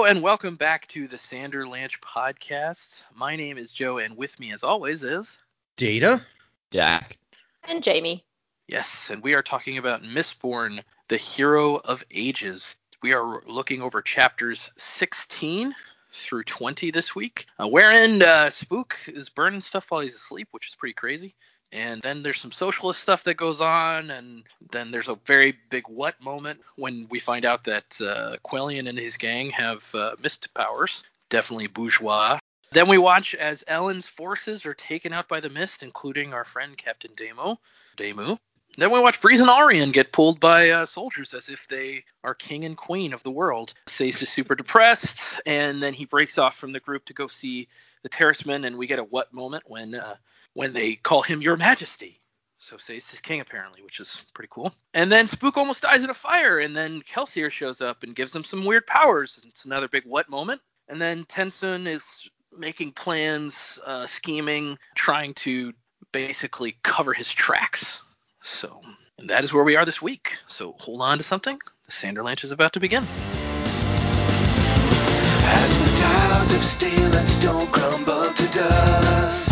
Hello and welcome back to the Sanderlanche podcast. My name is Joe, and with me, as always, is Data? Jack. And Jamie. yes, and we are talking about Mistborn, the Hero of Ages. We are looking over chapters 16 through 20 this week, uh, wherein uh, Spook is burning stuff while he's asleep, which is pretty crazy. And then there's some socialist stuff that goes on, and then there's a very big what moment when we find out that uh, Quellion and his gang have uh, mist powers, definitely bourgeois. Then we watch as Elend's forces are taken out by the mist, including our friend Captain Damo, Demoux. Then we watch Breeze and Allrianne get pulled by uh, soldiers as if they are king and queen of the world. Sazed is super depressed, and then he breaks off from the group to go see the Terrismen, and we get a what moment when uh, when they call him Your Majesty. So Sazed his king apparently, which is pretty cool. And then Spook almost dies in a fire, and then Kelsier shows up and gives him some weird powers. It's another big what moment. And then Tensoon is making plans, uh, scheming, trying to basically cover his tracks. So, and that is where we are this week. So hold on to something. The Sanderlanche is about to begin. As the towers of steel and stone crumble to dust,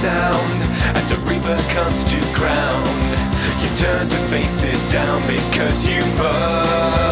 sound as a reaper comes to ground. You turn to face it down because you must.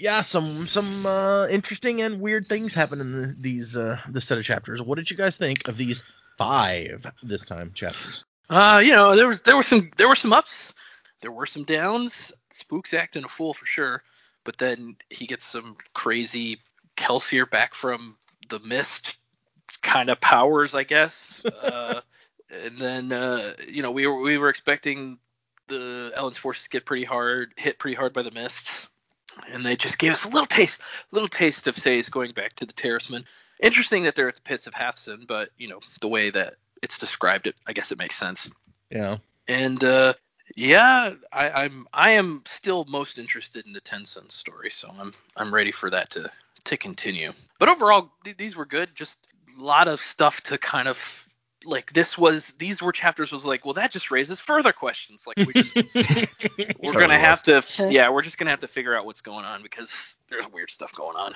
Yeah, some some uh, interesting and weird things happen in the, these uh, this set of chapters. What did you guys think of these five this time chapters? Uh, you know, there was there were some there were some ups, there were some downs. Spook's acting a fool for sure, but then he gets some crazy Kelsier back from the mist kind of powers, I guess. uh, and then uh, you know we were we were expecting the Elend's forces to get pretty hard hit pretty hard by the mists, and they just gave us a little taste little taste of Sazed going back to the Terrismen. Interesting that they're at the pits of Hathsin, but you know the way that it's described, it I guess it makes sense. Yeah, And uh, yeah, I, I'm I am still most interested in the Ten Tensoon story, so I'm I'm ready for that to to continue. But overall, th- these were good. Just a lot of stuff to kind of like. This was these were chapters was like, well, that just raises further questions. Like we just we're Totally gonna have to yeah, we're just gonna have to figure out what's going on because there's weird stuff going on.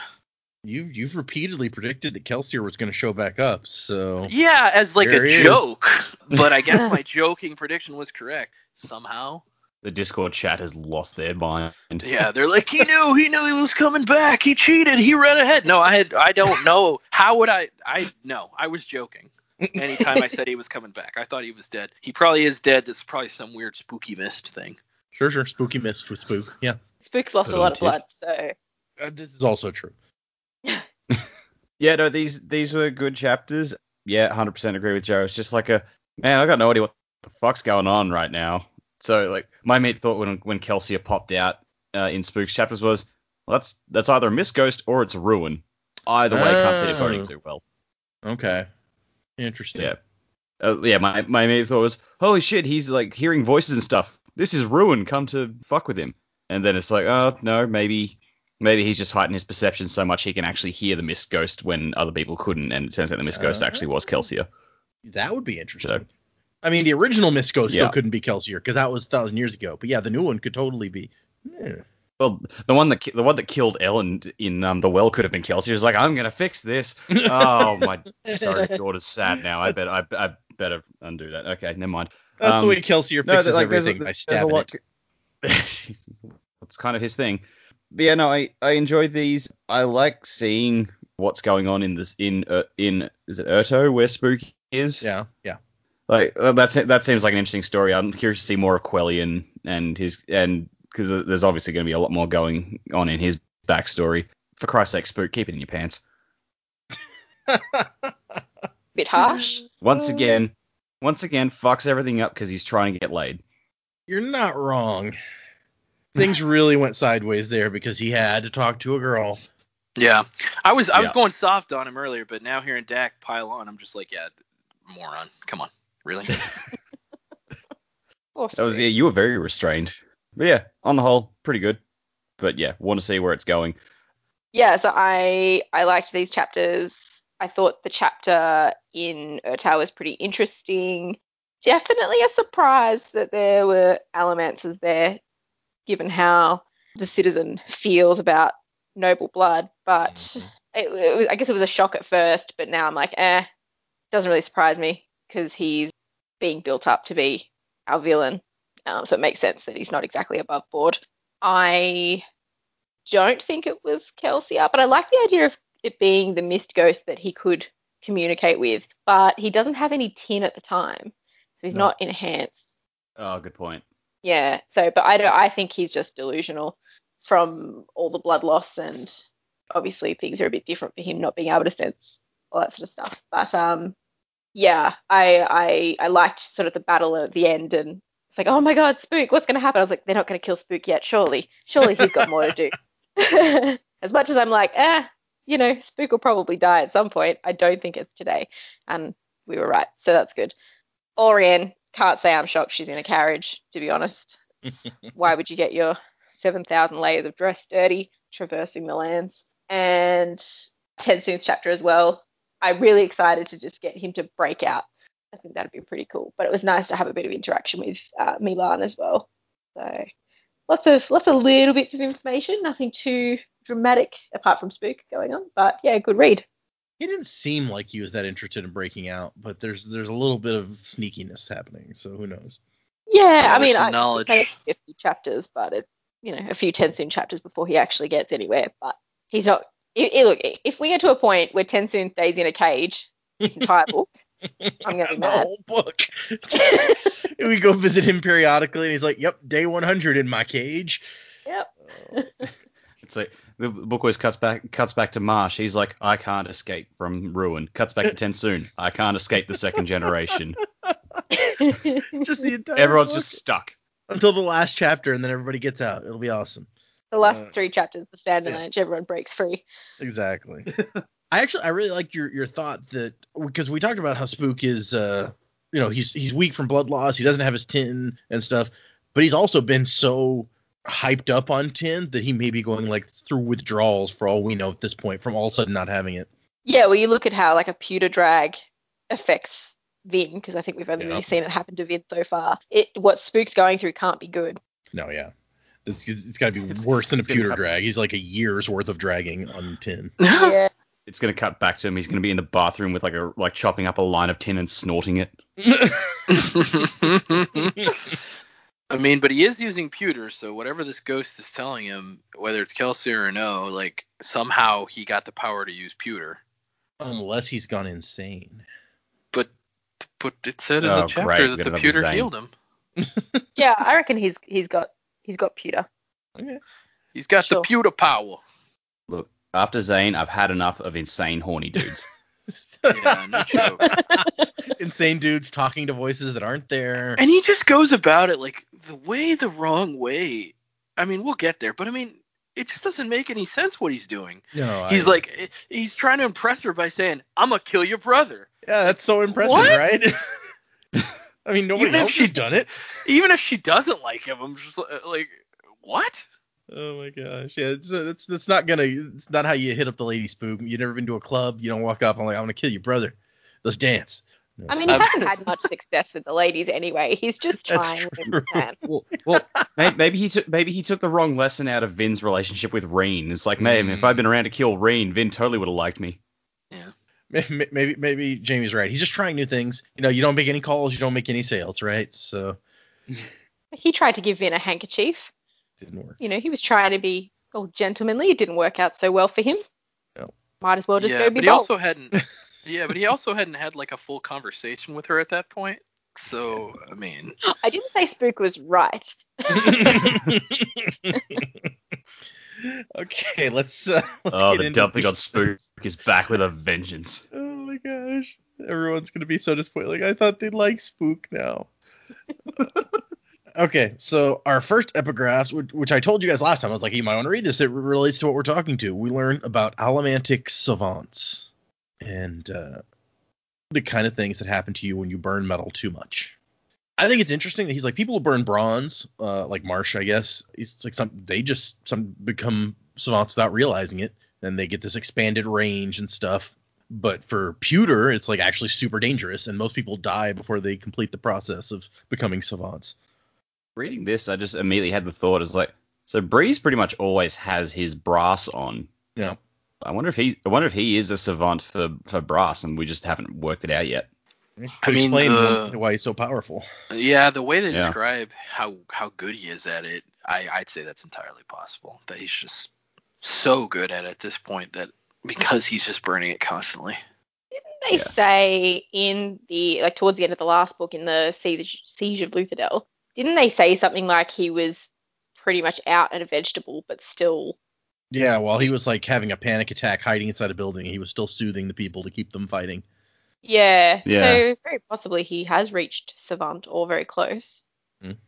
you you've repeatedly predicted that Kelsier was going to show back up, so Yeah, as like There a he is. joke, but I guess my joking prediction was correct somehow. The Discord chat has lost their mind. Yeah, they're like, he knew, he knew he was coming back. He cheated. He ran ahead. No, I had, I don't know. How would I? I no, I was joking. Anytime I said he was coming back, I thought he was dead. He probably is dead. This is probably some weird spooky mist thing. sure, sure, spooky mist with spook. Yeah, Spook's lost Put a lot of Tiff. blood, so uh, this is also true. Yeah, no, these these were good chapters. Yeah, 100% agree with Joe. It's just like a man, I got no idea what the fuck's going on right now. So like my mate thought when when Kelsier popped out uh, in Spook's chapters was well, that's that's either a mist ghost or it's a ruin. Either way, can't see it Oh. going too well. Okay, interesting. Yeah. Uh, yeah, my my mate thought was holy shit, he's like hearing voices and stuff. This is ruin. Come to fuck with him. And then it's like, oh no, maybe maybe he's just heightened his perception so much he can actually hear the mist ghost when other people couldn't. And it turns out the mist ghost Uh. actually was Kelsier. That would be interesting. So- I mean, the original Mist Ghost still couldn't be Kelsier because that was a thousand years ago. But yeah, the new one could totally be. Yeah. Well, the one that ki- the one that killed Elend in um, the well could have been Kelsier. She was like, I'm gonna fix this. oh my, sorry, daughter's sad now. I bet I, I better undo that. Okay, never mind. That's the Um, way Kelsier No, fixes like, there's, everything a, by there's a stabbing lot. That's kind of his thing. But yeah, no, I I enjoy these. I like seeing what's going on in this in uh, in is it Urteau where Spook is? Yeah, yeah. Like uh, that's that seems like an interesting story. I'm curious to see more of Quellion and his and because there's obviously going to be a lot more going on in his backstory. For Christ's sake, Spook, keep it in your pants. bit harsh. Once oh. again, once again, fucks everything up because he's trying to get laid. You're not wrong. things really went sideways there because he had to talk to a girl. Yeah, I was I was going soft on him earlier, but now hearing Dak pile on, I'm just like, yeah, moron. Come on, really? Or That was yeah, you were very restrained. But yeah, on the whole, pretty good. But yeah, want to see where it's going. Yeah, so I I liked these chapters. I thought the chapter in Urteau was pretty interesting. Definitely a surprise that there were Allomancers there, given how the citizen feels about noble blood. But Mhm. it, it was, I guess it was a shock at first, but now I'm like, eh, doesn't really surprise me because he's being built up to be our villain. Um, so it makes sense that he's not exactly above board. I don't think it was Kelsier, but I like the idea of it being the mist ghost that he could communicate with. But he doesn't have any tin at the time, so he's No. not enhanced. Oh, good point. Yeah. So, but I don't. I think he's just delusional from all the blood loss, and obviously things are a bit different for him not being able to sense all that sort of stuff. But um, yeah, I I I liked sort of the battle at the end, and it's like, oh my God, Spook, what's gonna happen? I was like, they're not gonna kill Spook yet, surely. Surely he's got more to do. as much as I'm like, eh, you know, Spook will probably die at some point. I don't think it's today, and we were right, so that's good. Allrianne, can't say I'm shocked she's in a carriage, to be honest. Why would you get your 7,000 layers of dress dirty traversing the lands? And Tensoon's chapter as well. I'm really excited to just get him to break out. I think that'd be pretty cool. But it was nice to have a bit of interaction with uh, MeLaan as well. So lots of lots of little bits of information, nothing too dramatic apart from Spook going on. But yeah, good read. He didn't seem like he was that interested in breaking out, but there's there's a little bit of sneakiness happening, so who knows? Yeah, Yeah, I mean, I knowledge. played a few chapters, but it's you know a few Tensoon chapters before he actually gets anywhere. But he's not. i i look, if we get to a point where Tensoon stays in a cage this entire book, I'm gonna be the whole book. we go visit him periodically, and he's like, "Yep, day 100 in my cage." Yep. It's like the book always cuts back cuts back to Marsh. He's like, I can't escape from ruin. Cuts back to Tensoon. I can't escape the second generation. Just the entire. Everyone's book. just stuck. until the last chapter, and then everybody gets out. It'll be awesome. the last Uh, three chapters, the stand and yeah. Lunch, everyone breaks free. Exactly. I actually I really like your your thought that because we talked about how Spook is uh you know he's he's weak from blood loss. He doesn't have his tin and stuff, but he's also been so hyped up on tin that he may be going like through withdrawals for all we know at this point from all of a sudden not having it. Yeah, well, you look at how like a pewter drag affects Vin, because I think we've only Yeah. really seen it happen to Vin so far. It what Spook's going through can't be good. No, yeah. It's, it's got to be worse than a pewter drag. He's like a year's worth of dragging on tin. yeah. It's gonna cut back to him. He's gonna be in the bathroom with like a like chopping up a line of tin and snorting it. I mean, but he is using pewter, so whatever this ghost is telling him, whether it's Kelsier or no, like somehow he got the power to use pewter. Unless he's gone insane. But but it said in Oh, the chapter great, we that the pewter Zane. healed him. Yeah, I reckon he's he's got he's got pewter. Okay. He's got the pewter power. Look, after Zane, I've had enough of insane horny dudes. Yeah, no joke. insane dudes talking to voices that aren't there. And he just goes about it like the way the wrong way. I mean, we'll get there, but I mean, it just doesn't make any sense what he's doing. No, He's I- like, eh, he's trying to impress her by saying, "I'm gonna kill your brother." Yeah, that's so impressive, What? right? I mean, nobody Even if else she's- has done it. Even if she doesn't like him, I'm just like, what? Oh my gosh, yeah, it's uh, it's it's not gonna it's not how you hit up the lady spook. You've never been to a club. You don't walk up. I'm like, I'm gonna kill your brother. Let's dance. No, I mean, he hasn't had much success with the ladies anyway. He's just trying when true. he can. well, well maybe, maybe he took maybe he took the wrong lesson out of Vin's relationship with Reen. It's like, man, if I'd been around to kill Reen, Vin totally would have liked me. Yeah. Maybe, maybe maybe Jamie's right. He's just trying new things. You know, you don't make any calls, you don't make any sales, right? So He tried to give Vin a handkerchief. It didn't work. You know, he was trying to be all gentlemanly. It didn't work out so well for him. No. Might as well just yeah, go be but he bold. also hadn't. yeah, but he also hadn't had like a full conversation with her at that point. So I mean, I didn't say Spook was right. okay, let's uh, let's oh, get the into dumping on Spook is back with a vengeance. Oh my gosh. Everyone's gonna be so disappointed. Like I thought they'd like Spook now. Okay, so our first epigraph, which, which I told you guys last time, I was like, you might want to read this. It relates to what we're talking to. We learn about allomantic savants and uh, the kind of things that happen to you when you burn metal too much. I think it's interesting that he's like people who burn bronze, uh, like Marsh, I guess. He's like some they just some become savants without realizing it, and they get this expanded range and stuff. But for pewter, it's like actually super dangerous, and most people die before they complete the process of becoming savants. Reading this, I just immediately had the thought is like, so Breeze pretty much always has his brass on. Yeah. I wonder if he, I wonder if he is a savant for for brass, and we just haven't worked it out yet. Could I mean, explain uh, why he's so powerful. Yeah, the way they Yeah. describe how how good he is at it, I, I'd say that's entirely possible. That he's just so good at it at this point that because he's just burning it constantly. Didn't they Yeah. say in the like towards the end of the last book in the Siege, Siege of Luthadel? Didn't they say something like he was pretty much out and a vegetable, but still? Yeah, while he was like having a panic attack hiding inside a building, he was still soothing the people to keep them fighting. Yeah. Yeah. So very possibly he has reached savant or very close. Mm-hmm.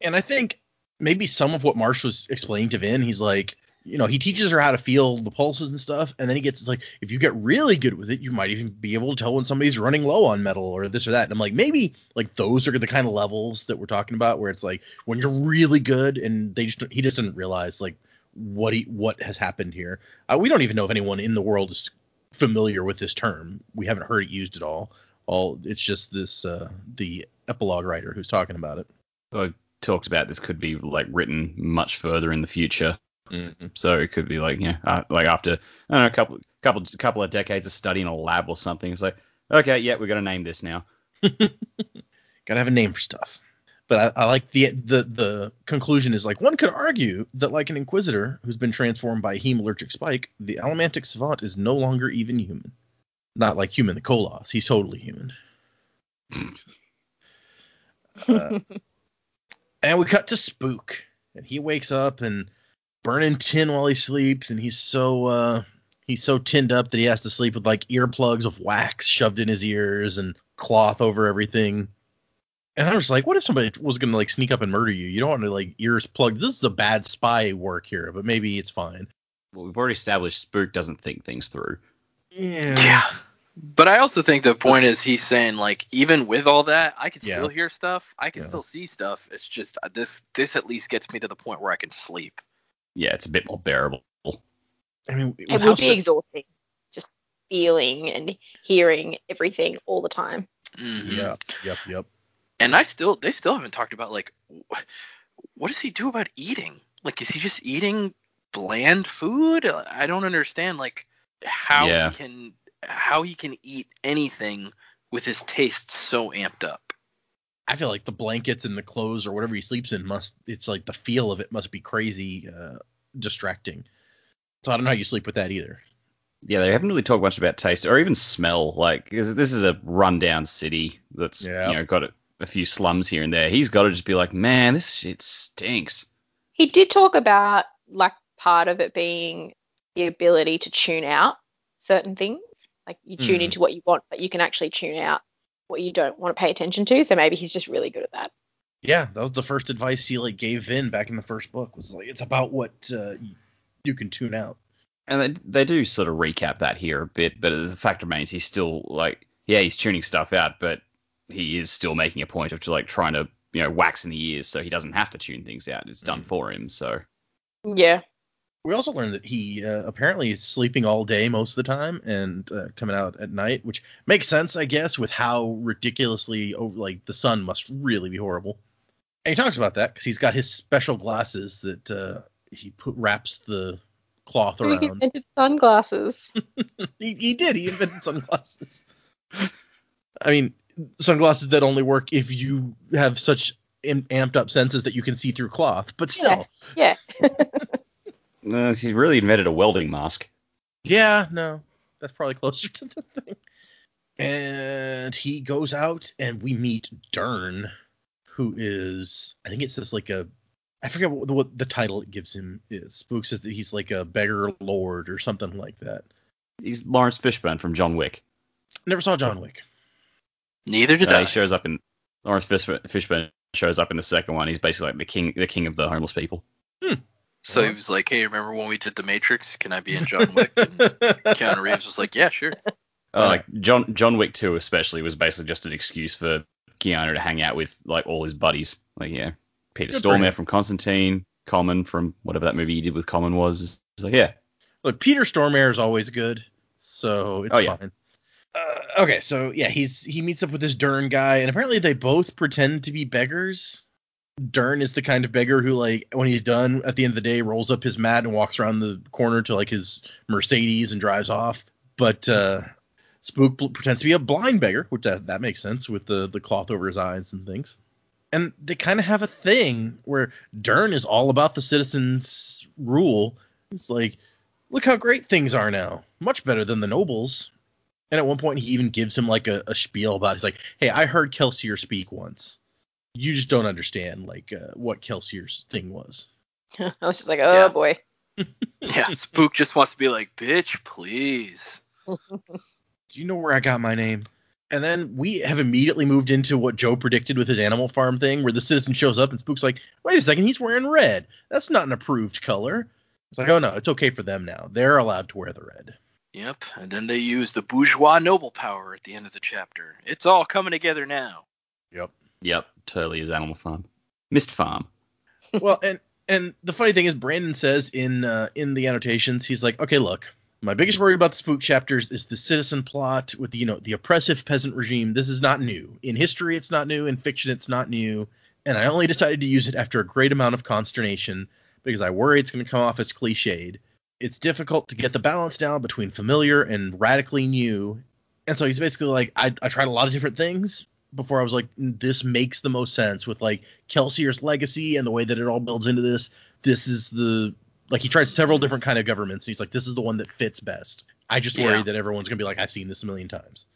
And I think maybe some of what Marsh was explaining to Vin, he's like, you know, he teaches her how to feel the pulses and stuff, and then he gets like, if you get really good with it, you might even be able to tell when somebody's running low on metal or this or that. And I'm like, maybe like those are the kind of levels that we're talking about, where it's like when you're really good, and they just he just didn't realize like what he what has happened here. Uh, we don't even know if anyone in the world is familiar with this term. We haven't heard it used at all. All it's just this uh, the epilogue writer who's talking about it. I talked about this could be like written much further in the future. Mm-hmm. So it could be like yeah, uh, like after I don't know a couple couple couple of decades of study in a lab or something. It's like okay, yeah, we're gonna name this now. Gotta have a name for stuff. But I, I like the the the conclusion is like one could argue that like an inquisitor who's been transformed by a hemalurgic spike, the allomantic savant is no longer even human. Not like human the koloss. He's totally human. Uh, and we cut to Spook, and he wakes up and burning tin while he sleeps, and he's so uh he's so tinned up that he has to sleep with like earplugs of wax shoved in his ears and cloth over everything. And I was like, what if somebody was gonna like sneak up and murder you? You don't want to like ears plugged. This is a bad spy work here, but maybe it's fine. Well, we've already established Spook doesn't think things through. Yeah. yeah. But I also think the point is he's saying like even with all that, I can Yeah. still hear stuff. I can Yeah. still see stuff. It's just uh, this this at least gets me to the point where I can sleep. Yeah, it's a bit more bearable. I mean, It with would be se- exhausting, just feeling and hearing everything all the time. Mhm. yeah, yep, yep. And I still they still haven't talked about like what does he do about eating? Like is he just eating bland food? I don't understand like how Yeah. he can how he can eat anything with his taste so amped up. I feel like the blankets and the clothes or whatever he sleeps in must it's like the feel of it must be crazy uh distracting. So I don't know how you sleep with that either. Yeah, they haven't really talked much about taste or even smell. Like this is a rundown city that's Yeah. you know got a, a few slums here and there. He's got to just be like, man, this shit stinks. He did talk about like part of it being the ability to tune out certain things. Like you tune Hmm. into what you want, but you can actually tune out what you don't want to pay attention to. So maybe he's just really good at that. Yeah, that was the first advice he like gave Vin back in the first book was like it's about what uh, you, you can tune out. And they they do sort of recap that here a bit, but the fact remains he's still like, yeah, he's tuning stuff out, but he is still making a point of like trying to you know wax in the ears so he doesn't have to tune things out. It's done Mm. for him. So Yeah. We also learned that he uh, apparently is sleeping all day most of the time and uh, coming out at night, which makes sense, I guess, with how ridiculously over, like the sun must really be horrible. And he talks about that because he's got his special glasses that uh, he put wraps the cloth around. He invented sunglasses. He, he did. He invented sunglasses. I mean, sunglasses that only work if you have such am- amped up senses that you can see through cloth. But still, Yeah. uh, he's really invented a welding mask. Yeah, no, that's probably closer to the thing. And he goes out, and we meet Durn, who is, I think it says like a, I forget what the, what the title it gives him is. Spook says that he's like a beggar lord or something like that. He's Lawrence Fishburne from John Wick. Never saw John Wick. Neither did Uh, I. he shows up in Lawrence Fishburne, Fishburne shows up in the second one. He's basically like the king, the king of the homeless people. So he was like, "Hey, remember when we did the Matrix? Can I be in John Wick?" And Keanu Reeves was like, "Yeah, sure." Uh, like John John Wick 2 especially was basically just an excuse for Keanu to hang out with like all his buddies. Like yeah, Peter Good for him. Stormare from Constantine, Common from whatever that movie he did with Common was. So yeah, Look, Peter Stormare is always good, so it's Oh, yeah. fine. Uh, okay, so yeah, he's he meets up with this Durn guy, and apparently they both pretend to be beggars. Durn is the kind of beggar who, like, when he's done at the end of the day, rolls up his mat and walks around the corner to like his Mercedes and drives off. But uh, Spook pretends to be a blind beggar, which that, that makes sense with the the cloth over his eyes and things. And they kind of have a thing where Durn is all about the citizens' rule. It's like, look how great things are now, much better than the nobles. And at one point, he even gives him like a, a spiel about. He's like, "Hey, I heard Kelsier speak once. You just don't understand like uh, what Kelsier's thing was." I was just like, oh Yeah. boy. Yeah, Spook just wants to be like, "Bitch, please." Do you know where I got my name? And then we have immediately moved into what Joe predicted with his Animal Farm thing, where the citizen shows up and Spook's like, "Wait a second, he's wearing red. That's not an approved color." It's like, "Oh no, it's okay for them now. They're allowed to wear the red." Yep, and then they use the bourgeois noble power at the end of the chapter. It's all coming together now. Yep. Yep, totally is Animal Farm, Mist Farm. well, and and the funny thing is, Brandon says in uh, in the annotations, he's like, okay, look, my biggest worry about the spook chapters is the citizen plot with the you know the oppressive peasant regime. This is not new in history. It's not new in fiction. It's not new. And I only decided to use it after a great amount of consternation because I worry it's going to come off as cliched. It's difficult to get the balance down between familiar and radically new. And so he's basically like, I, I tried a lot of different things before I was like, mm, this makes the most sense with like Kelsier's legacy and the way that it all builds into this. This is the like he tried several different kind of governments. He's like, this is the one that fits best. I just worry Yeah. that everyone's gonna be like, I've seen this a million times.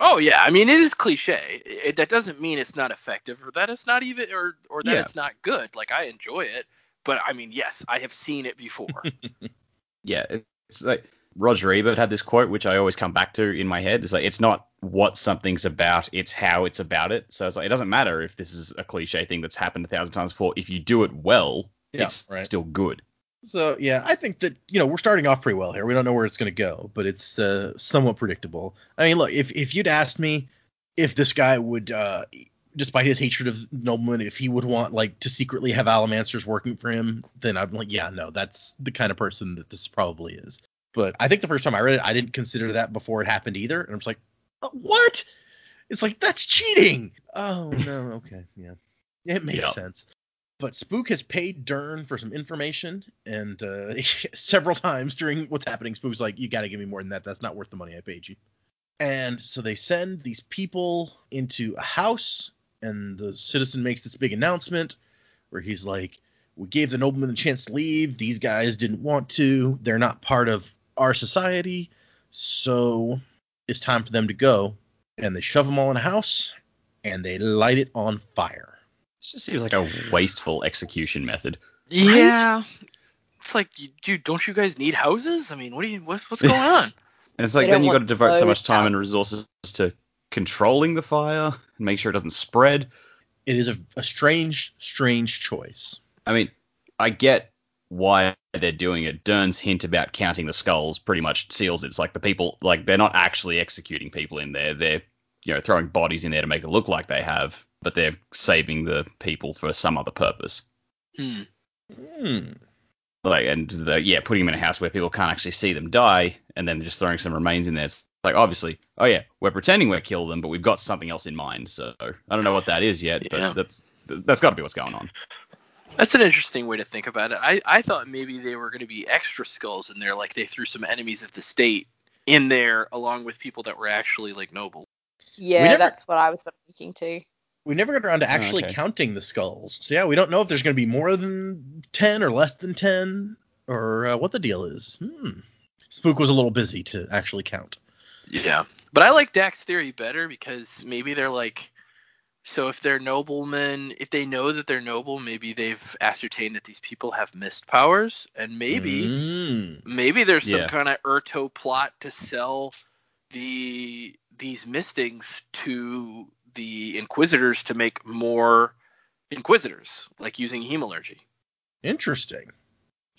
Oh yeah, I mean it is cliche. It, that doesn't mean it's not effective or that it's not even or or that Yeah. it's not good. Like I enjoy it, but I mean yes, I have seen it before. Yeah, it's like Roger Ebert had this quote, which I always come back to in my head. It's like it's not what something's about, it's how it's about it. So it's like it doesn't matter if this is a cliche thing that's happened a thousand times before. If you do it well, Yeah, it's right. still good. So yeah, I think that you know we're starting off pretty well here. We don't know where it's going to go, but it's uh, somewhat predictable. I mean, look, if if you'd asked me if this guy would, uh, despite his hatred of noblemen, if he would want like to secretly have Allomancers working for him, then I'm like, yeah, no, that's the kind of person that this probably is. But I think the first time I read it, I didn't consider that before it happened either, and I was like, oh, what? It's like that's cheating. Oh no, okay, yeah, it makes Yeah. sense. But Spook has paid Durn for some information, and uh, several times during what's happening, Spook's like, "You got to give me more than that. That's not worth the money I paid you." And so they send these people into a house, and the citizen makes this big announcement where he's like, "We gave the nobleman a chance to leave. These guys didn't want to. They're not part of our society, so it's time for them to go." And they shove them all in a house, and they light it on fire. It just seems like a wasteful execution method. yeah. It's like, you- dude, don't you guys need houses? I mean, what do you what's what's going on? And it's like They then don't you got to devote so much time out. and resources to controlling the fire and make sure it doesn't spread. It is a, a strange, strange choice. I mean, I get why they're doing it. Durn's hint about counting the skulls pretty much seals it. It's like the people, like they're not actually executing people in there. They're, you know, throwing bodies in there to make it look like they have, but they're saving the people for some other purpose. Hmm. Hmm. Like, and the, yeah, putting them in a house where people can't actually see them die, and then just throwing some remains in there. It's like obviously, oh yeah, we're pretending we're killing them, but we've got something else in mind. So I don't know what that is yet, Yeah. but that's that's got to be what's going on. That's an interesting way to think about it. I, I thought maybe they were going to be extra skulls in there, like they threw some enemies of the state in there along with people that were actually like noble. Yeah, never- that's what I was sort of thinking too. We never got around to actually okay. counting the skulls. So yeah, we don't know if there's going to be more than ten or less than ten, or uh, what the deal is. Hmm. Spook was a little busy to actually count. Yeah. But I like Dax's theory better because maybe they're like so if they're noblemen, if they know that they're noble, maybe they've ascertained that these people have mist powers and maybe Mm. maybe there's some Yeah. kind of Urteau plot to sell the these mistings to the inquisitors to make more inquisitors, like using hemalurgy. Interesting.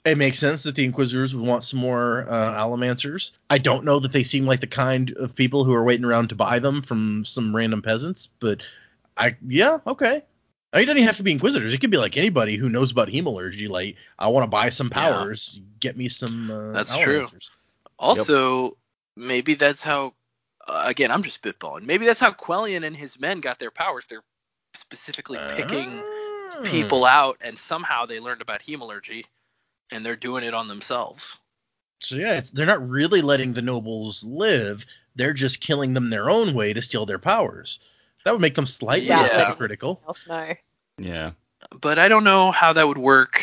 It makes sense that the Inquisitors would want some more uh. I don't know that they seem like the kind of people who are waiting around to buy them from some random peasants, but I yeah okay. I mean, it doesn't even have to be Inquisitors. It could be like anybody who knows about hemalurgy. Like, I want to buy some Yeah. powers. Get me some. Uh, That's true. Allomancers. Also, maybe that's how. Uh, again, I'm just spitballing. Maybe that's how Quellion and his men got their powers. They're specifically picking Ah. people out, and somehow they learned about hemalurgy, and they're doing it on themselves. So yeah, it's, they're not really letting the nobles live. They're just killing them their own way to steal their powers. That would make them slightly Yeah. less hypocritical. else no. Yeah. But I don't know how that would work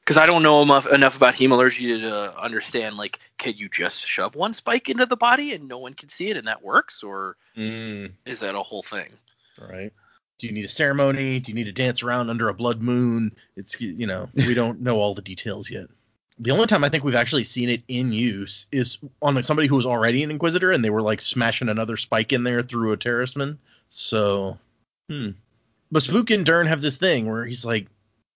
because I don't know enough enough about hemalurgy to understand. Like, can you just shove one spike into the body and no one can see it, and that works, or Mm, is that a whole thing? right. Do you need a ceremony? Do you need to dance around under a blood moon? It's you know we don't know all the details yet. The only time I think we've actually seen it in use is on like, somebody who was already an inquisitor and they were like smashing another spike in there through a Terrisman. So, hmm. But Spook and Durn have this thing where he's like,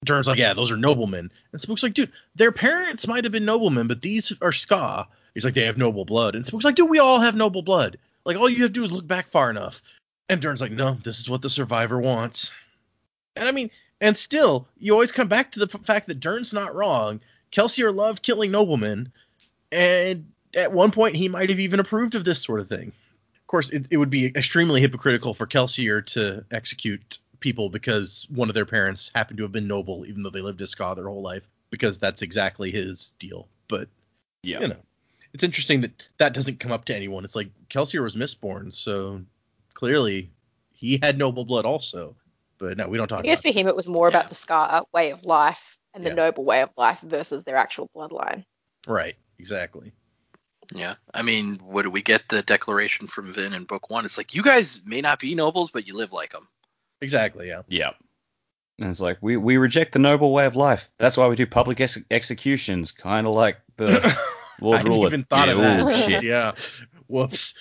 Durn's like, yeah, those are noblemen, and Spook's like, dude, their parents might have been noblemen, but these are skaa. He's like, they have noble blood, and Spook's like, dude, we all have noble blood. Like, all you have to do is look back far enough. And Durn's like, no, this is what the survivor wants. And I mean, and still, you always come back to the p- fact that Durn's not wrong. Kelsier loved killing noblemen, and at one point he might have even approved of this sort of thing. Of course, it, it would be extremely hypocritical for Kelsier to execute people because one of their parents happened to have been noble, even though they lived as Skaa their whole life, because that's exactly his deal. But Yeah. you know, it's interesting that that doesn't come up to anyone. It's like Kelsier was Mistborn, so clearly he had noble blood also. But no, we don't talk I guess about. for him it was more Yeah. about the skaa way of life and the Yeah. noble way of life versus their actual bloodline. Right, exactly. Yeah, I mean, what do we get the declaration from Vin in book one? It's like you guys may not be nobles, but you live like them. Exactly, yeah. Yeah. And it's like we we reject the noble way of life. That's why we do public ex- executions, kind of like the world Lord I hadn't Ruler. even thought of Yeah, that. ooh, shit. Yeah. Whoops.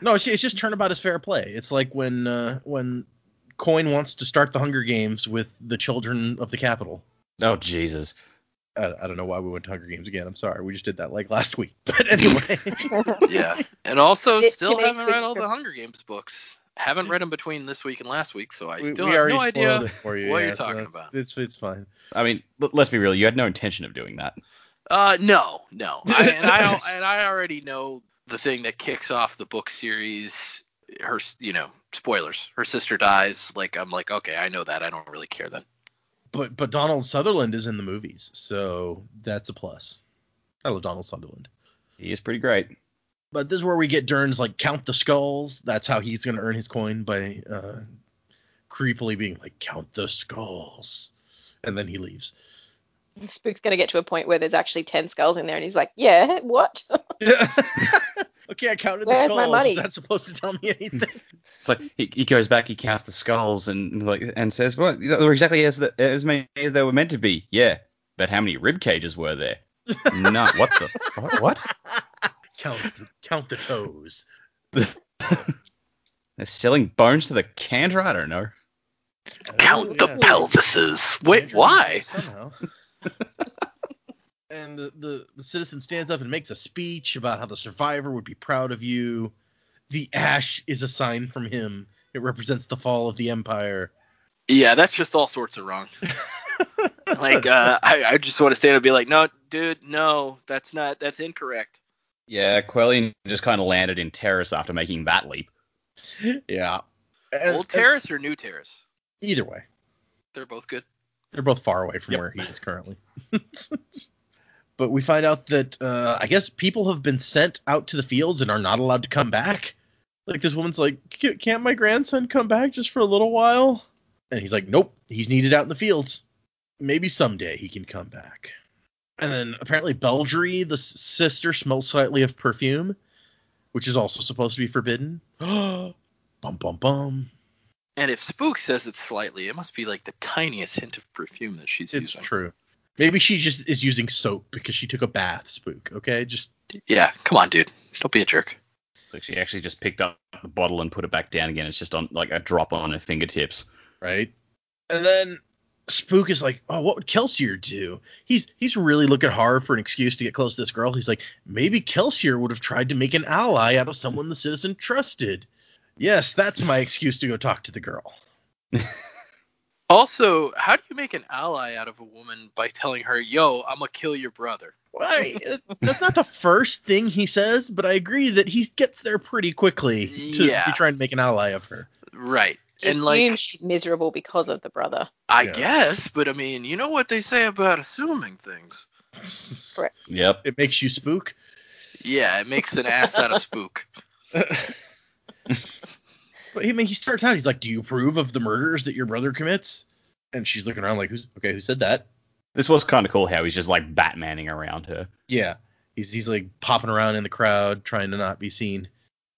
No, it's, it's just turnabout is fair play. It's like when uh, when Coin wants to start the Hunger Games with the children of the Capitol. Oh Jesus. I, I don't know why we went to Hunger Games again. I'm sorry. We just did that like last week. But anyway. Yeah, and also It still haven't read all the Hunger Games books. Haven't read them between this week and last week, so I we, still we have no idea. it for you. what yeah, you're so talking that's- about. It's it's fine. I mean, l- let's be real. You had no intention of doing that. Uh, no, no, I, and I and I already know the thing that kicks off the book series. Her, you know, spoilers. Her sister dies. Like I'm like, okay, I know that. I don't really care then. But but Donald Sutherland is in the movies, so that's a plus. I love Donald Sutherland. He is pretty great. But this is where we get Durn's like count the skulls. That's how he's gonna earn his coin by uh, creepily being like count the skulls, and then he leaves. Spook's gonna get to a point where there's actually ten skulls in there, and he's like, "Yeah, what?" okay, I counted the Where's skulls. my money? Is that supposed to tell me anything? It's like he, he goes back, he counts the skulls, and like and says, "Well, they were exactly as the, as many as they were meant to be." Yeah, but how many rib cages were there? no. What the fuck? What? count the, count the toes. They're selling bones to the Kandra? I don't know. Oh, count Oh, the pelvises. Wait, Andrew why? Somehow. And the, the, the citizen stands up and makes a speech about how the survivor would be proud of you. The ash is a sign from him. It represents the fall of the empire. Yeah, that's just all sorts of wrong. Like, uh, I, I just want to stand up and be like, no, dude, no, that's not, that's incorrect. Yeah, Quellion just kind of landed in Terrace after making that leap. yeah. And- Old Terrace or New Terrace? Either way, They're both good. they're both far away from Yep. where he is currently. but we find out that uh, I guess people have been sent out to the fields and are not allowed to come back. Like this woman's like, can't my grandson come back just for a little while? And he's like, nope, he's needed out in the fields. Maybe someday he can come back. And then apparently Beldry, the s- sister, smells slightly of perfume, which is also supposed to be forbidden. bum bum bum. And if Spook says it's slightly, it must be like the tiniest hint of perfume that she's It's using. true. Maybe she just is using soap because she took a bath, Spook. Okay, just Yeah, come on, dude. Don't be a jerk. Like she actually just picked up the bottle and put it back down again. It's just on like a drop on her fingertips. right. And then Spook is like, "Oh, what would Kelsier do?" He's he's really looking hard for an excuse to get close to this girl. He's like, "Maybe Kelsier would have tried to make an ally out of someone the citizen trusted." Yes, that's my excuse to go talk to the girl. Also, how do you make an ally out of a woman by telling her, "Yo, I'm gonna kill your brother"? Why? That's not the first thing he says, but I agree that he gets there pretty quickly to Yeah. be trying to make an ally of her. Right. She and like, assumes she's miserable because of the brother. I Yeah. guess, but I mean, you know what they say about assuming things. Correct. Yep. It makes you spook. Yeah, it makes an ass out of spook. But I mean, he starts out. He's like, "Do you approve of the murders that your brother commits?" And she's looking around like, "Who's okay? Who said that?" This was kind of cool how he's just like Batmaning around her. Yeah, he's he's like popping around in the crowd, trying to not be seen.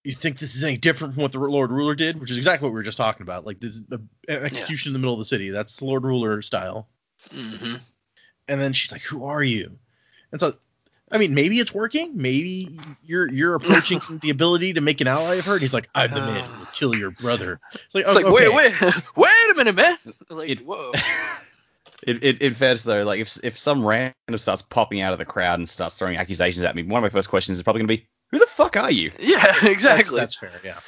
You think this is any different from what the Lord Ruler did, which is exactly what we were just talking about. Like this is a, an execution in the middle of the city. That's Lord Ruler style. hmm And then she's like, "Who are you?" And so, I mean, maybe it's working. Maybe you're you're approaching the ability to make an ally of her. And he's like, "I'm the man who will kill your brother." It's like, It's oh, like, okay. wait, wait, wait a minute, man. Like, It- whoa. It, it, it fair though, like if if some random starts popping out of the crowd and starts throwing accusations at me, one of my first questions is probably gonna be, who the fuck are you? Yeah, That's- exactly. That's, fair. Yeah.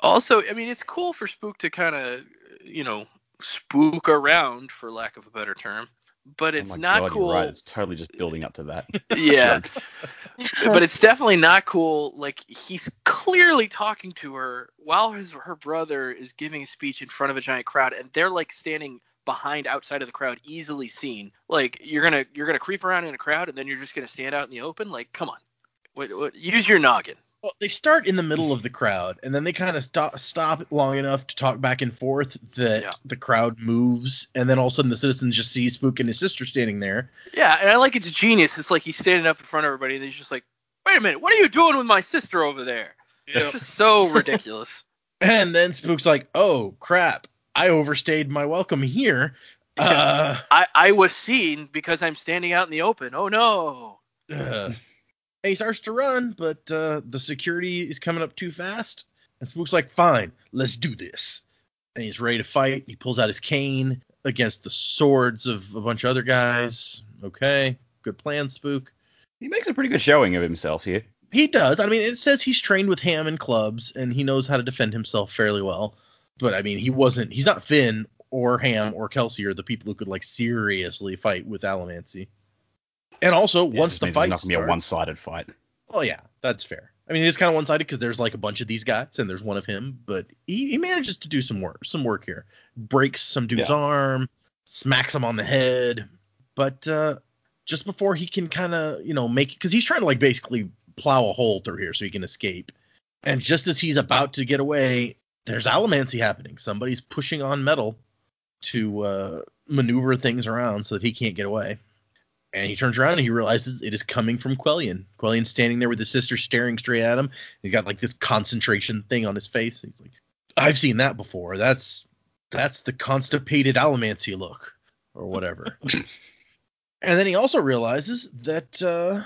Also, I mean, it's cool for Spook to kind of, you know, spook around, for lack of a better term. But it's oh my not God, cool. Right. It's totally just building up to that. yeah, but it's definitely not cool. Like he's clearly talking to her while his her brother is giving a speech in front of a giant crowd, and they're like standing behind outside of the crowd, easily seen. Like you're gonna you're gonna creep around in a crowd, and then you're just gonna stand out in the open. Like, come on, what, what, use your noggin. Well, they start in the middle of the crowd, and then they kind of stop stop long enough to talk back and forth that Yeah. the crowd moves, and then all of a sudden the citizens just see Spook and his sister standing there. Yeah, and I like it's genius. It's like he's standing up in front of everybody, and he's just like, "Wait a minute, what are you doing with my sister over there?" It's just so ridiculous. And then Spook's like, "Oh crap, I overstayed my welcome here." Uh, I I was seen because I'm standing out in the open. Oh no. uh. And he starts to run, but uh, the security is coming up too fast. And Spook's like, "Fine, let's do this." And he's ready to fight. He pulls out his cane against the swords of a bunch of other guys. Okay, good plan, Spook. he makes a pretty good showing of himself here. He does. I mean, it says he's trained with Ham and clubs, and he knows how to defend himself fairly well. But I mean, he wasn't. He's not Vin or Ham or Kelsier or the people who could like seriously fight with Allomancy. And also, Yeah, once the fight it's not gonna be a one-sided fight. oh yeah, that's fair. I mean, it's kind of one-sided because there's like a bunch of these guys and there's one of him, but he, he manages to do some work, some work here. Breaks some dude's Yeah. arm, smacks him on the head, but uh, just before he can kind of you know make because he's trying to like basically plow a hole through here so he can escape. And just as he's about to get away, there's allomancy happening. Somebody's pushing on metal to uh, maneuver things around so that he can't get away. And he turns around and he realizes it is coming from Quellion. Quellion's standing there with his sister staring straight at him. He's got like this concentration thing on his face. He's like, I've seen that before. That's that's the constipated allomancy look or whatever. and then he also realizes that uh,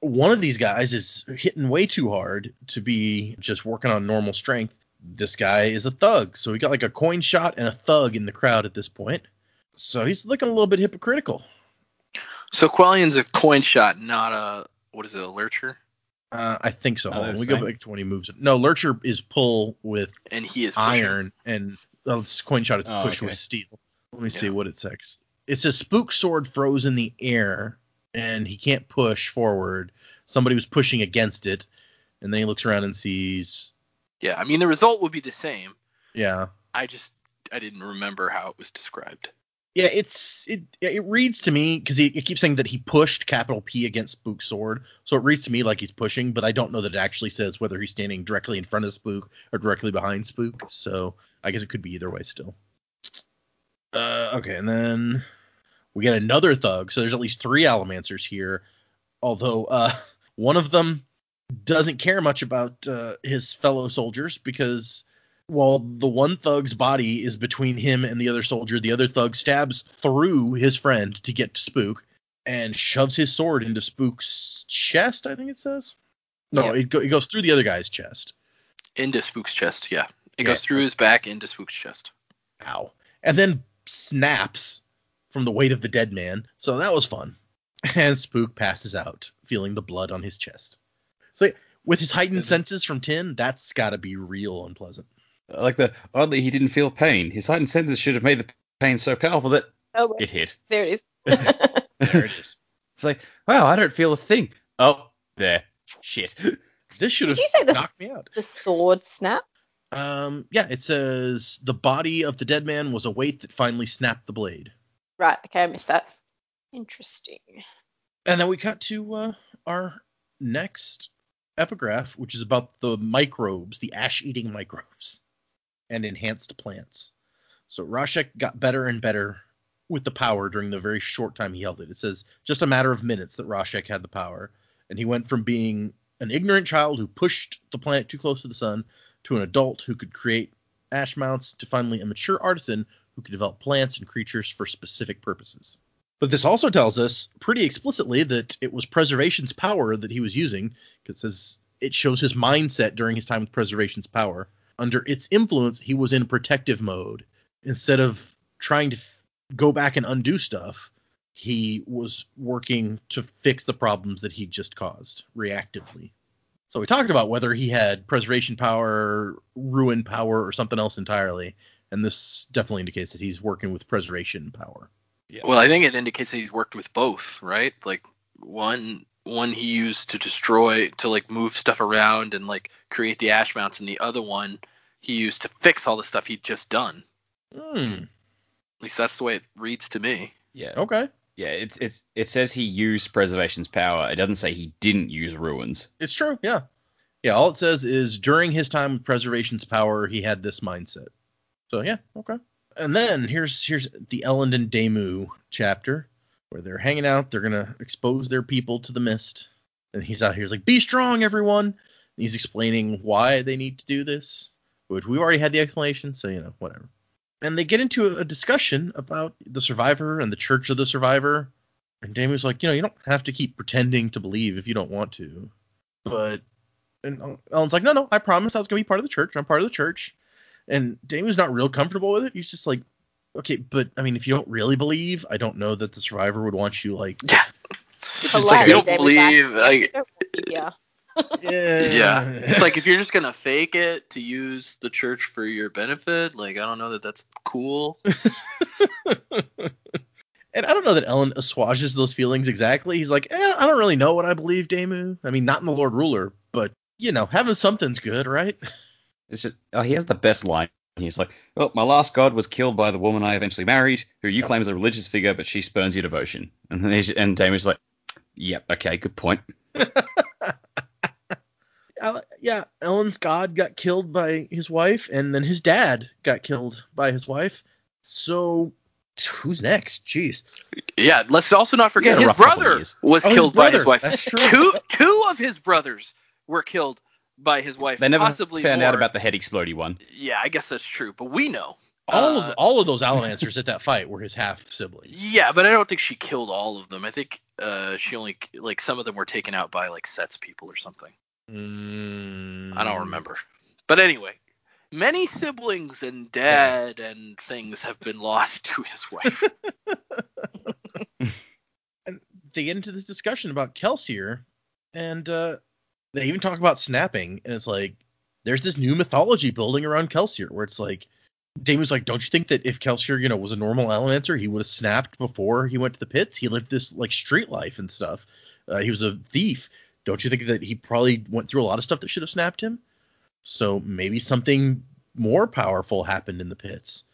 one of these guys is hitting way too hard to be just working on normal strength. This guy is a thug, so we got like a coin shot and a thug in the crowd at this point. So he's looking a little bit hypocritical. So Quellion's a coin shot, not a what is it, a lurcher? Uh, I think so. Oh, Hold on, we go back to when he moves. No, Lurcher is pull with And he is pushing. iron, and uh, this coin shot is Oh, push okay. with steel. Let me see what it says. It says spook sword froze in the air, and he can't push forward. Somebody was pushing against it, and then he looks around and sees, Yeah, I mean the result would be the same. yeah, I just I didn't remember how it was described. Yeah. It's it it reads to me because he it keeps saying that he pushed capital P against Spook sword, so it reads to me like he's pushing, but I don't know that it actually says whether he's standing directly in front of Spook or directly behind Spook. So I guess it could be either way still. Uh, okay, and then we get another thug. So there's at least three Allomancers here. Although uh, one of them doesn't care much about uh, his fellow soldiers because while the one thug's body is between him and the other soldier, the other thug stabs through his friend to get to Spook and shoves his sword into Spook's chest. I think it says. No, Yeah. it, go, it goes through the other guy's chest. Into Spook's chest, yeah. It Yeah. goes through his back into Spook's chest. Ow. And then snaps from the weight of the dead man. So that was fun. And Spook passes out, feeling the blood on his chest. So with his heightened senses from Tin, that's got to be real unpleasant. Like the oddly he didn't feel pain. His heightened senses should have made the pain so powerful that Oh, well, it hit. there it is. There it is. It's like, wow, I don't feel a thing. Oh, there. Shit. This should Did have you say the, knocked me out. the sword snap? Um, yeah, it says the body of the dead man was a weight that finally snapped the blade. Right. Okay, I missed that. Interesting. And then we cut to uh, our next epigraph, which is about the microbes, the ash-eating microbes, and enhanced plants. So Rashek got better and better with the power during the very short time he held it. It says just a matter of minutes that Rashek had the power, and he went from being an ignorant child who pushed the planet too close to the sun to an adult who could create ash mounts to finally a mature artisan who could develop plants and creatures for specific purposes. But this also tells us pretty explicitly that it was preservation's power that he was using, because it it shows his mindset during his time with preservation's power. Under its influence, he was in protective mode. Instead of trying to f- go back and undo stuff, he was working to fix the problems that he just caused reactively. So we talked about whether he had preservation power, ruin power, or something else entirely, and this definitely indicates that he's working with preservation power. Yeah. Well, I think it indicates that he's worked with both, right? Like one one he used to destroy to like move stuff around and like create the ash mounts, and the other one he used to fix all the stuff he'd just done. Hmm. At least that's the way it reads to me. Yeah. Okay. Yeah, it's it's it says he used preservation's power. It doesn't say he didn't use ruins. It's true, yeah. Yeah, all it says is during his time with preservation's power, he had this mindset. So yeah, okay. And then here's here's the Elend and Demoux chapter where they're hanging out. They're gonna expose their people to the mist, and he's out here. He's like, "Be strong, everyone." And he's explaining why they need to do this, which we've already had the explanation. So you know, whatever. And they get into a discussion about the survivor and the Church of the Survivor. And Demoux's like, you know, you don't have to keep pretending to believe if you don't want to. But and Elend's like, no, no, I promised I was gonna be part of the church. I'm part of the church. And Demoux's not real comfortable with it. He's just like, okay, but I mean, if you don't really believe, I don't know that the survivor would want you like. Yeah. It's It's just like like if you don't believe, like, yeah. yeah. yeah. It's like if you're just gonna fake it to use the church for your benefit, like I don't know that that's cool. and I don't know that Elend assuages those feelings exactly. He's like, eh, I don't really know what I believe, Demoux. I mean, not in the Lord Ruler, but you know, having something's good, right? It's just oh, he has the best line. He's like, well, my last god was killed by the woman I eventually married, who you claim is a religious figure, but she spurns your devotion. And then he's, and Demoux's like, yep, okay, good point. Yeah, Elend's god got killed by his wife, and then his dad got killed by his wife. So who's next? Jeez. Yeah, let's also not forget had a his rough couple of brother was Oh, his killed by his wife. That's true. Two two of his brothers were killed by his wife. They never possibly found more. out about the head explodey one. Yeah, I guess that's true, but we know. All Uh, of all of those Allomancers at that fight were his half siblings. Yeah, but I don't think she killed all of them. I think uh, she only like some of them were taken out by like Cett's people or something. Mm, I don't remember. But anyway, many siblings and dad and things have been lost to his wife. And they get into this discussion about Kelsier, and uh, they even talk about snapping, and it's like there's this new mythology building around Kelsier where it's like Demoux's like, don't you think that if Kelsier, you know, was a normal Allomancer, he would have snapped before he went to the pits? He lived this like street life and stuff. Uh, he was a thief. Don't you think that he probably went through a lot of stuff that should have snapped him? So maybe something more powerful happened in the pits.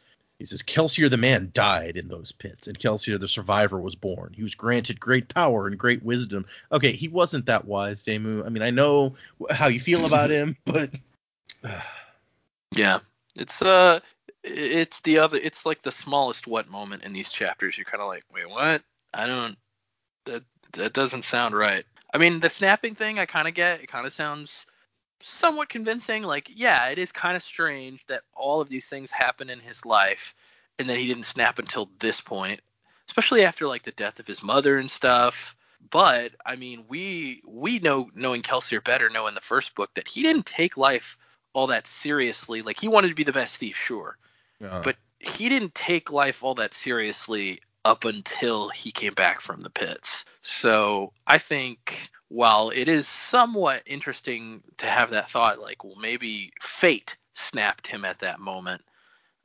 He says Kelsier the man died in those pits, and Kelsier the survivor was born. He was granted great power and great wisdom. Okay, he wasn't that wise, Demoux. I mean, I know how you feel about him, but yeah, it's uh, it's the other. It's like the smallest what moment in these chapters. You're kind of like, wait, what? I don't. That that doesn't sound right. I mean, the snapping thing, I kind of get. It kind of sounds somewhat convincing. Like, yeah, it is kind of strange that all of these things happen in his life, and that he didn't snap until this point, especially after like the death of his mother and stuff. But I mean, we we know knowing Kelsier better, know in the first book that he didn't take life all that seriously. Like he wanted to be the best thief, sure, uh, but he didn't take life all that seriously up until he came back from the pits. So I think while it is somewhat interesting to have that thought, like, well, maybe fate snapped him at that moment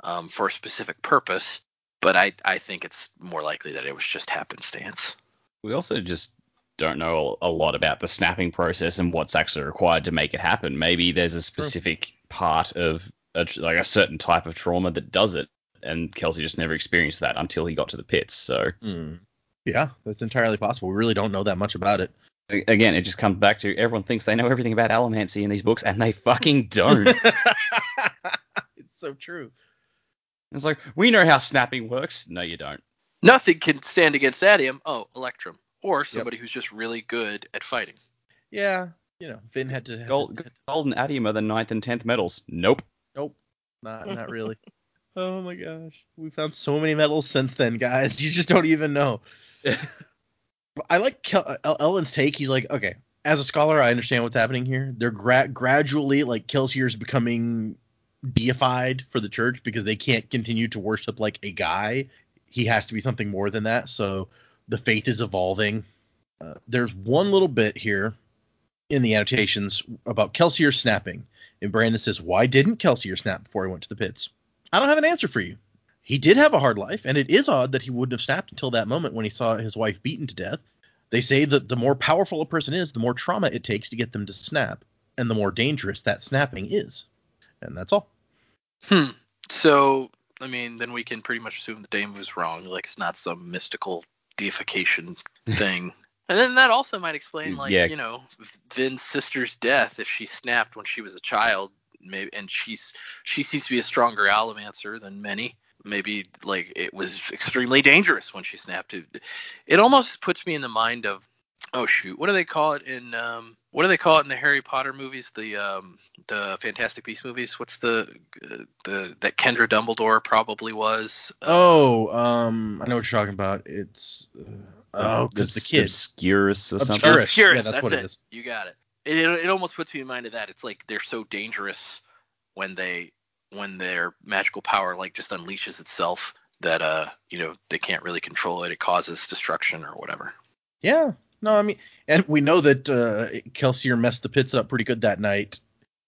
um, for a specific purpose, but I, I think it's more likely that it was just happenstance. We also just don't know a lot about the snapping process and what's actually required to make it happen. Maybe there's a specific part of a, like a certain type of trauma that does it, and Kelsier just never experienced that until he got to the pits. So Hmm. Yeah, that's entirely possible. We really don't know that much about it. again, it just comes back to everyone thinks they know everything about allomancy in these books, and they fucking don't. it's so true. it's like we know how snapping works. No, you don't. Nothing can stand against Atium. Oh, Electrum. Or somebody who's just really good at fighting. Yeah, you know, Vin had to. had Gold, to- gold and Atium are the ninth and tenth metals. Nope. Nope, not not really. oh my gosh, we found so many metals since then, guys. You just don't even know. I like Kel- Elend's take. He's like, okay, as a scholar, I understand what's happening here. They're gra- gradually like Kelsier's becoming deified for the church because they can't continue to worship like a guy. He has to be something more than that. So the faith is evolving. Uh, there's one little bit here in the annotations about Kelsier snapping. And Brandon says, Why didn't Kelsier snap before he went to the pits? I don't have an answer for you. He did have a hard life, and it is odd that he wouldn't have snapped until that moment when he saw his wife beaten to death. They say that the more powerful a person is, the more trauma it takes to get them to snap, and the more dangerous that snapping is. And that's all. Hmm. So, I mean, then we can pretty much assume the Dame was wrong. Like, it's not some mystical deification thing. And then that also might explain, like, Yeah. you know, Vin's sister's death if she snapped when she was a child, maybe, and she's she seems to be a stronger allomancer than many. Maybe like it was extremely dangerous when she snapped. It, it almost puts me in the mind of, oh shoot, what do they call it in um, what do they call it in the Harry Potter movies, the um, the Fantastic Beasts movies? What's the uh, the that Kendra Dumbledore probably was? Uh, Oh, um, I know what you're talking about. It's uh, oh, because the Obs- kid. Obscurus or something. Obscurus. Obscurus, Yeah, that's what it it is. You got it. It, it. almost puts me in mind of that. It's like they're so dangerous when they when their magical power like just unleashes itself that uh you know they can't really control it. It causes destruction or whatever. Yeah. No, I mean, and we know that uh, Kelsier messed the pits up pretty good that night,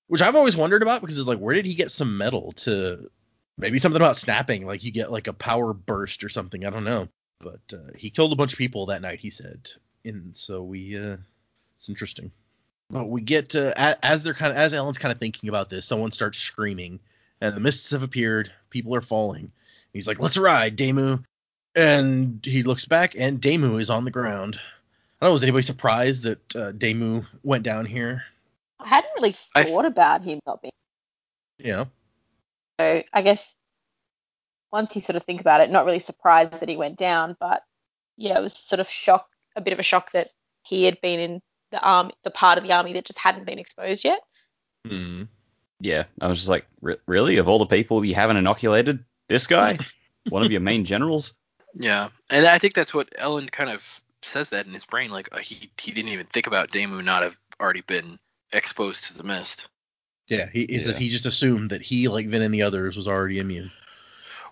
which I've always wondered about because it's like, where did he get some metal to? Maybe something about snapping, like you get like a power burst or something. I don't know. But uh, he killed a bunch of people that night. He said, and so we, uh, it's interesting. But we get to as they're kind of as Elend's kind of thinking about this, someone starts screaming, and the mists have appeared. People are falling. He's like, "Let's ride, Demoux." And he looks back, and Demoux is on the ground. I don't know. Was anybody surprised that uh, Demoux went down here? I hadn't really thought about him not being. Yeah. So I guess once you sort of think about it, not really surprised that he went down, but yeah, it was sort of shock, a bit of a shock that he had been in the army, the part of the army that just hadn't been exposed yet. hmm. Yeah, I was just like, "Re- really? Of all the people you haven't inoculated, this guy, one of your main generals. Yeah, and I think that's what Elend kind of says that in his brain. Like uh, he he didn't even think about Demoux not have already been exposed to the mist. yeah. He, he says he just assumed that he, like Vin and the others, was already immune.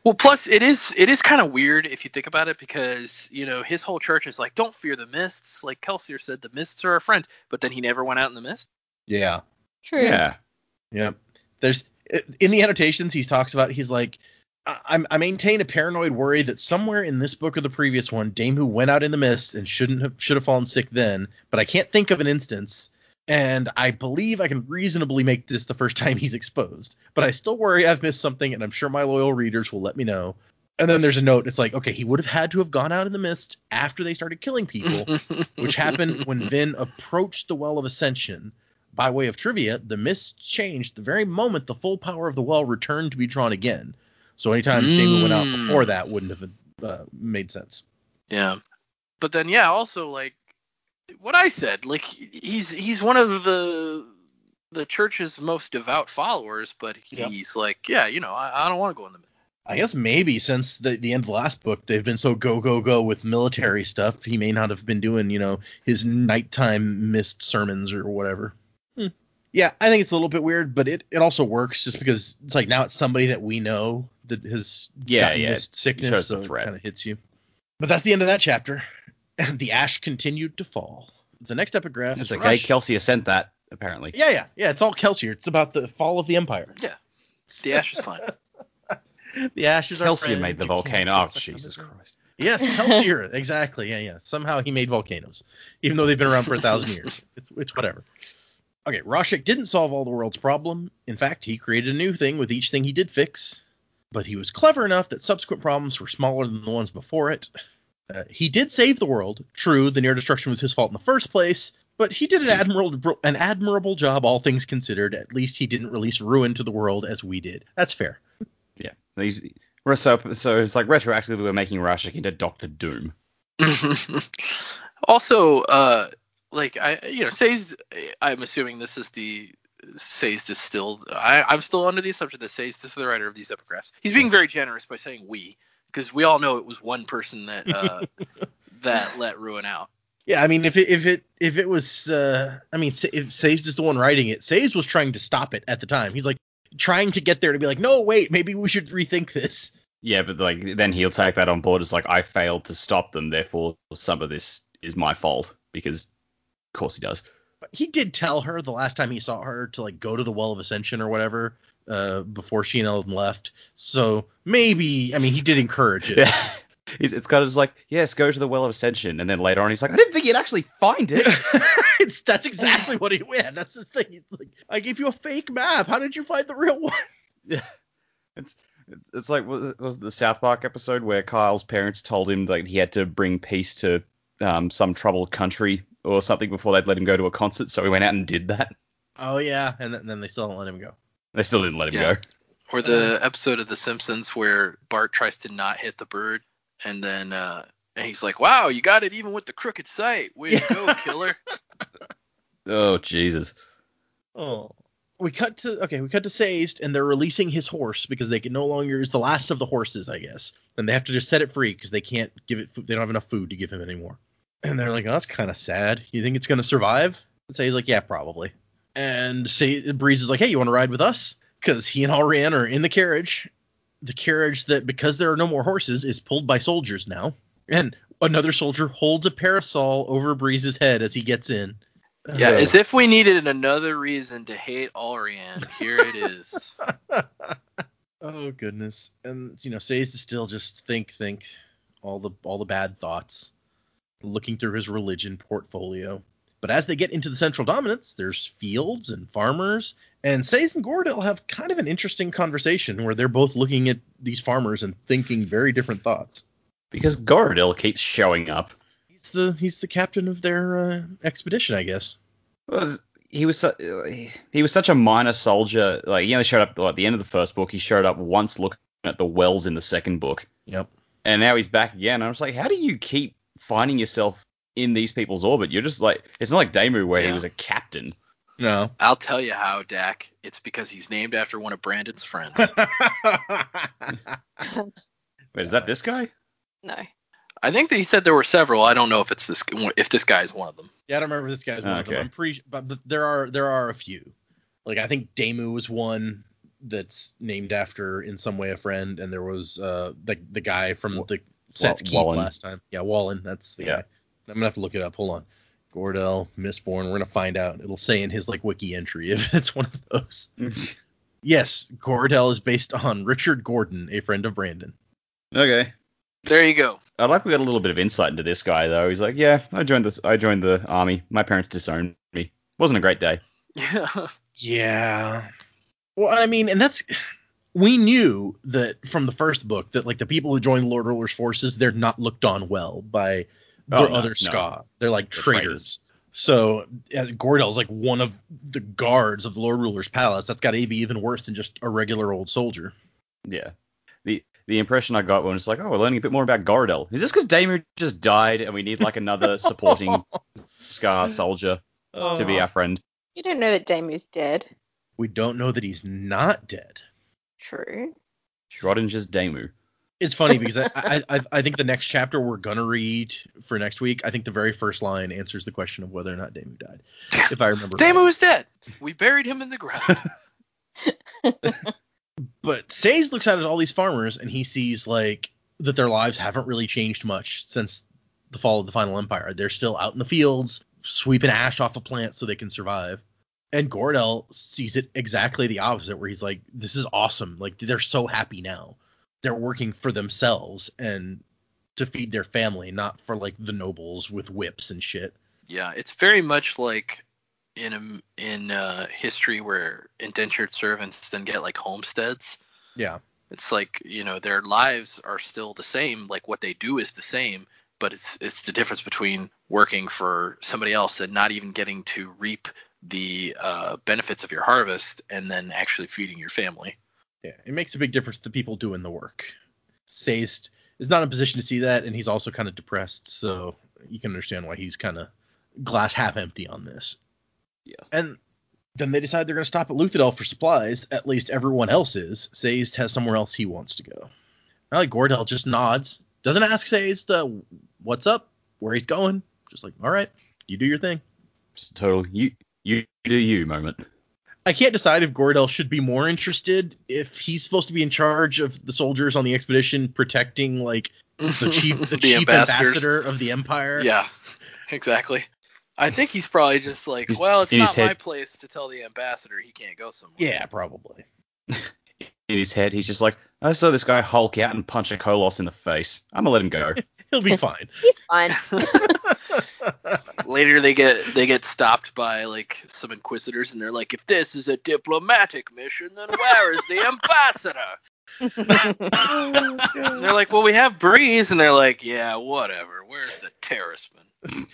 Well, plus it is it is kind of weird if you think about it because you know his whole church is like, don't fear the mists. Like Kelsier said, the mists are our friend, but then he never went out in the mist. Yeah. True. Yeah, Yeah. There's in the annotations he talks about he's like I, I maintain a paranoid worry that somewhere in this book or the previous one, Dame who went out in the mist and shouldn't have should have fallen sick then, but I can't think of an instance. And I believe I can reasonably make this the first time he's exposed. But I still worry I've missed something, and I'm sure my loyal readers will let me know. And then there's a note. It's like, okay, he would have had to have gone out in the mist after they started killing people, which happened when Vin approached the Well of Ascension. By way of trivia, the mist changed the very moment the full power of the well returned to be drawn again. So anytime Demoux went out Mm. before that wouldn't have uh, made sense. Yeah, but then yeah, also like what I said, like he's he's one of the the church's most devout followers, but Yeah. he's like, yeah, you know, I, I don't want to go in the mist. I guess maybe since the, the end of the last book, they've been so go go go with military stuff. He may not have been doing, you know, his nighttime missed sermons or whatever. Hmm. Yeah, I think it's a little bit weird, but it, it also works just because it's like now it's somebody that we know that has Yeah, gotten yeah, this it sickness, so it kind of hits you. But that's the end of that chapter. And the ash continued to fall. The next epigraph It's is okay. Rush. Kelsier sent that apparently. Yeah, yeah, yeah. It's all Kelsier. It's about the fall of the empire. Yeah. The ash is fine. The ashes are Kelsier friends, made the volcano. Oh Jesus. Christ. Yes, Kelsier. exactly. Yeah, yeah. Somehow he made volcanoes, even though they've been around for a thousand years. It's it's whatever. Okay, Rashek didn't solve all the world's problem. In fact, he created a new thing with each thing he did fix. But he was clever enough that subsequent problems were smaller than the ones before it. Uh, he did save the world. True, the near destruction was his fault in the first place, but he did an admirable an admirable job, all things considered. At least he didn't release ruin to the world as we did. That's fair. Yeah. So he's so, so it's like retroactively we're making Rashek into Doctor Doom. also, uh, like I, you know, Sazed. I'm assuming this is the Say's distilled. I, I'm still under the assumption that Sazed is the writer of these epigraphs. He's being very generous by saying we, because we all know it was one person that uh, that let Ruin out. Yeah, I mean, if it if it if it was, uh, I mean, if Sazed is the one writing it, Sazed was trying to stop it at the time. He's like trying to get there to be like, no, wait, maybe we should rethink this. Yeah, but like then he'll take that on board as like I failed to stop them, therefore some of this is my fault because of course he does. But he did tell her the last time he saw her to like go to the Well of Ascension or whatever uh, before she and Elend left. So maybe, I mean, he did encourage it. Yeah. He's, it's kind of just like, yes, go to the Well of Ascension, and then later on he's like, I didn't think you'd actually find it. it's, that's exactly what he went. That's his thing. He's like, I gave you a fake map. How did you find the real one? Yeah, it's it's, it's like was, it- was it the South Park episode where Kyle's parents told him that he had to bring peace to um, some troubled country or something before they'd let him go to a concert, so he went out and did that. Oh yeah, and then, then they still don't let him go. They still didn't let him Yeah. go. Or the episode of The Simpsons where Bart tries to not hit the bird, and then uh, and he's like, "Wow, you got it even with the crooked sight. Way to go, killer!" Oh Jesus. Oh. We cut to okay, we cut to Sazed, and they're releasing his horse because they can no longer is the last of the horses, I guess, and they have to just set it free because they can't give it. They don't have enough food to give him anymore. And they're like, oh, that's kind of sad. You think it's gonna survive? And Sazed like, yeah, probably. And Say Breeze is like, hey, you want to ride with us? Because he and Allrianne are in the carriage, the carriage that because there are no more horses is pulled by soldiers now, and another soldier holds a parasol over Breeze's head as he gets in. Yeah, Uh, as if we needed another reason to hate Allrianne. Here it is. oh goodness. And you know, Sazed to still just think, think all the all the bad thoughts, looking through his religion portfolio. But as they get into the central dominance, there's fields and farmers, and Sazed and Goradel have kind of an interesting conversation where they're both looking at these farmers and thinking very different thoughts. Because Goradel keeps showing up. He's the he's the captain of their uh, expedition, I guess. Well, he was su- he was such a minor soldier. Like he only showed up at the end of the first book. He showed up once looking at the wells in the second book, Yep. and now he's back again. I was like, how do you keep finding yourself in these people's orbit? You're just like it's not like Demoux where he was a captain. No. I'll tell you how, Dak. It's because he's named after one of Brandon's friends. Wait, is that this guy? No. I think that he said there were several. I don't know if it's this if this guy is one of them. Yeah, I don't remember this guy's one of them. I'm pretty, but, but there are there are a few. Like I think Demoux was one that's named after in some way a friend, and there was uh the the guy from the Cett's Keep Wallen. last time. Yeah, Wallen. That's the Yeah. guy. I'm gonna have to look it up. Hold on. Goradel, Mistborn. We're gonna find out. It'll say in his like wiki entry if it's one of those. Yes, Goradel is based on Richard Gordon, a friend of Brandon. okay. There you go. I like we got a little bit of insight into this guy though. He's like, yeah, I joined this. I joined the army. My parents disowned me. Wasn't a great day. Yeah. Yeah. Well, I mean, and that's we knew that from the first book that like the people who join the Lord Ruler's forces, they're not looked on well by the Oh, no, other no. Skaa. They're like They're traitors. traitors. So uh, Goradel's like one of the guards of the Lord Ruler's palace. That's got to be even worse than just a regular old soldier. Yeah. The the impression I got when it's like, oh, we're learning a bit more about Goradel. Is this because Demoux just died and we need like another supporting skaa soldier to be our friend? You don't know that Demoux's dead. We don't know that he's not dead. True. Schrodinger's Damu. It's funny because I, I I think the next chapter we're gonna read for next week, I think the very first line answers the question of whether or not Demoux died. If I remember. right. Demoux is dead. We buried him in the ground. But Sazed looks out at all these farmers and he sees like that their lives haven't really changed much since the fall of the final empire. They're still out in the fields sweeping ash off of plants so they can survive. And Goradel sees it exactly the opposite, where he's like, "This is awesome! Like they're so happy now. They're working for themselves and to feed their family, not for like the nobles with whips and shit." Yeah, it's very much like in a, in uh, history where indentured servants then get like homesteads. Yeah, It's like you know their lives are still the same, like what they do is the same, but it's it's the difference between working for somebody else and not even getting to reap the uh, benefits of your harvest and then actually feeding your family. Yeah, it makes a big difference to the people doing the work. Sazed is not in a position to see that, and he's also kind of depressed, so you can understand why he's kind of glass half empty on this. Yeah. And then they decide they're going to stop at Luthadel for supplies. At least everyone else is. Sazed has somewhere else he wants to go. I like Goradel just nods, doesn't ask Sazed uh, what's up, where he's going. Just like, all right, you do your thing. Just a total you you do you moment. I can't decide if Goradel should be more interested if he's supposed to be in charge of the soldiers on the expedition protecting like the chief the, chief ambassador of the empire. Yeah, exactly. I think he's probably just like, He's- well, it's in his not my place to tell the ambassador he can't go somewhere. Yeah, probably. In his head, he's just like, I saw this guy Hulk out and punch a koloss in the face. I'm gonna let him go. He'll be fine. He's fine. Later they get they get stopped by like some inquisitors and they're like, if this is a diplomatic mission, then where is the ambassador? And they're like, well, we have Breeze, and they're like, yeah, whatever. Where's the Terrisman?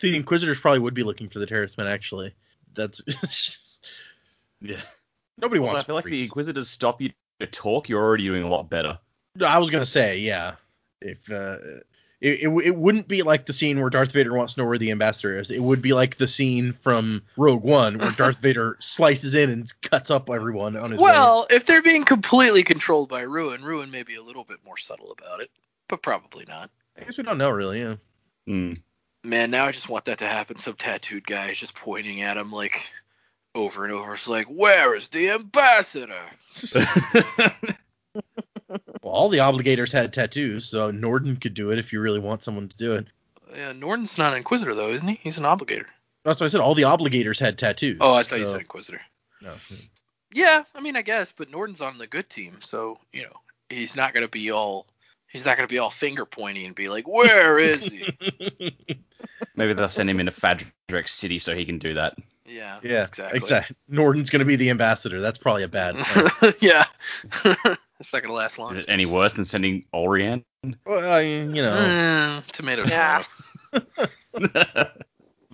the Inquisitors probably would be looking for the Terrismen actually. That's yeah. nobody Also, wants. I feel like the Inquisitors stop you to talk. You're already doing a lot better. I was gonna say, yeah. If uh, it, it it wouldn't be like the scene where Darth Vader wants to know where the ambassador is. It would be like the scene from Rogue One where Darth Vader slices in and cuts up everyone on his way. Well, if they're being completely controlled by Ruin, Ruin may be a little bit more subtle about it, but probably not. I guess we don't know really. Yeah. Hmm. Man, now I just want that to happen. Some tattooed guy is just pointing at him like over and over. It's like, where is the ambassador? Well, all the obligators had tattoos, so Noorden could do it if you really want someone to do it. Yeah, Noorden's not an Inquisitor though, isn't he? He's an Obligator. That's what I said. All the obligators had tattoos. Oh, I thought you said Inquisitor. No. Yeah, I mean, I guess, but Noorden's on the good team, so you know he's not gonna be all he's not gonna be all finger pointy and be like, where is he? Maybe they'll send him into Fadrex City so he can do that. yeah, Yeah, exactly. exactly. Noorden's gonna be the ambassador. That's probably a bad. yeah, it's not gonna last long. Is it any worse than sending Orion? well, you know. Mm, tomatoes. Yeah.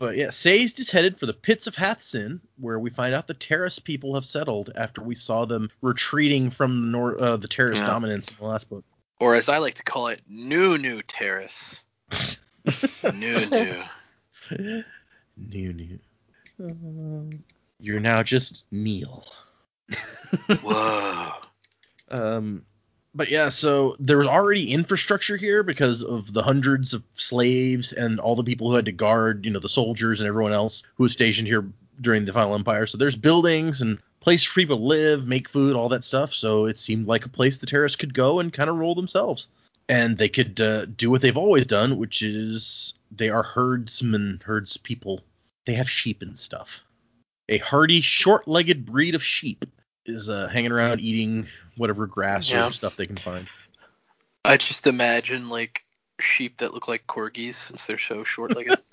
But yeah, Sazed is headed for the pits of Hathsin, where we find out the Terris people have settled after we saw them retreating from the, nor- uh, the Terris Yeah. dominance in the last book. Or as I like to call it, new new Terris. new new. new, new. You're now just Neil. Whoa. Um, but yeah, so there was already infrastructure here because of the hundreds of slaves and all the people who had to guard, you know, the soldiers and everyone else who was stationed here during the Final Empire. So there's buildings and place for people to live, make food, all that stuff. So it seemed like a place the terrorists could go and kind of rule themselves. And they could uh, do what they've always done, which is they are herdsmen, herds people. They have sheep and stuff. A hardy, short-legged breed of sheep is uh, hanging around eating whatever grass Yeah. or stuff they can find. I just imagine like sheep that look like corgis since they're so short legged.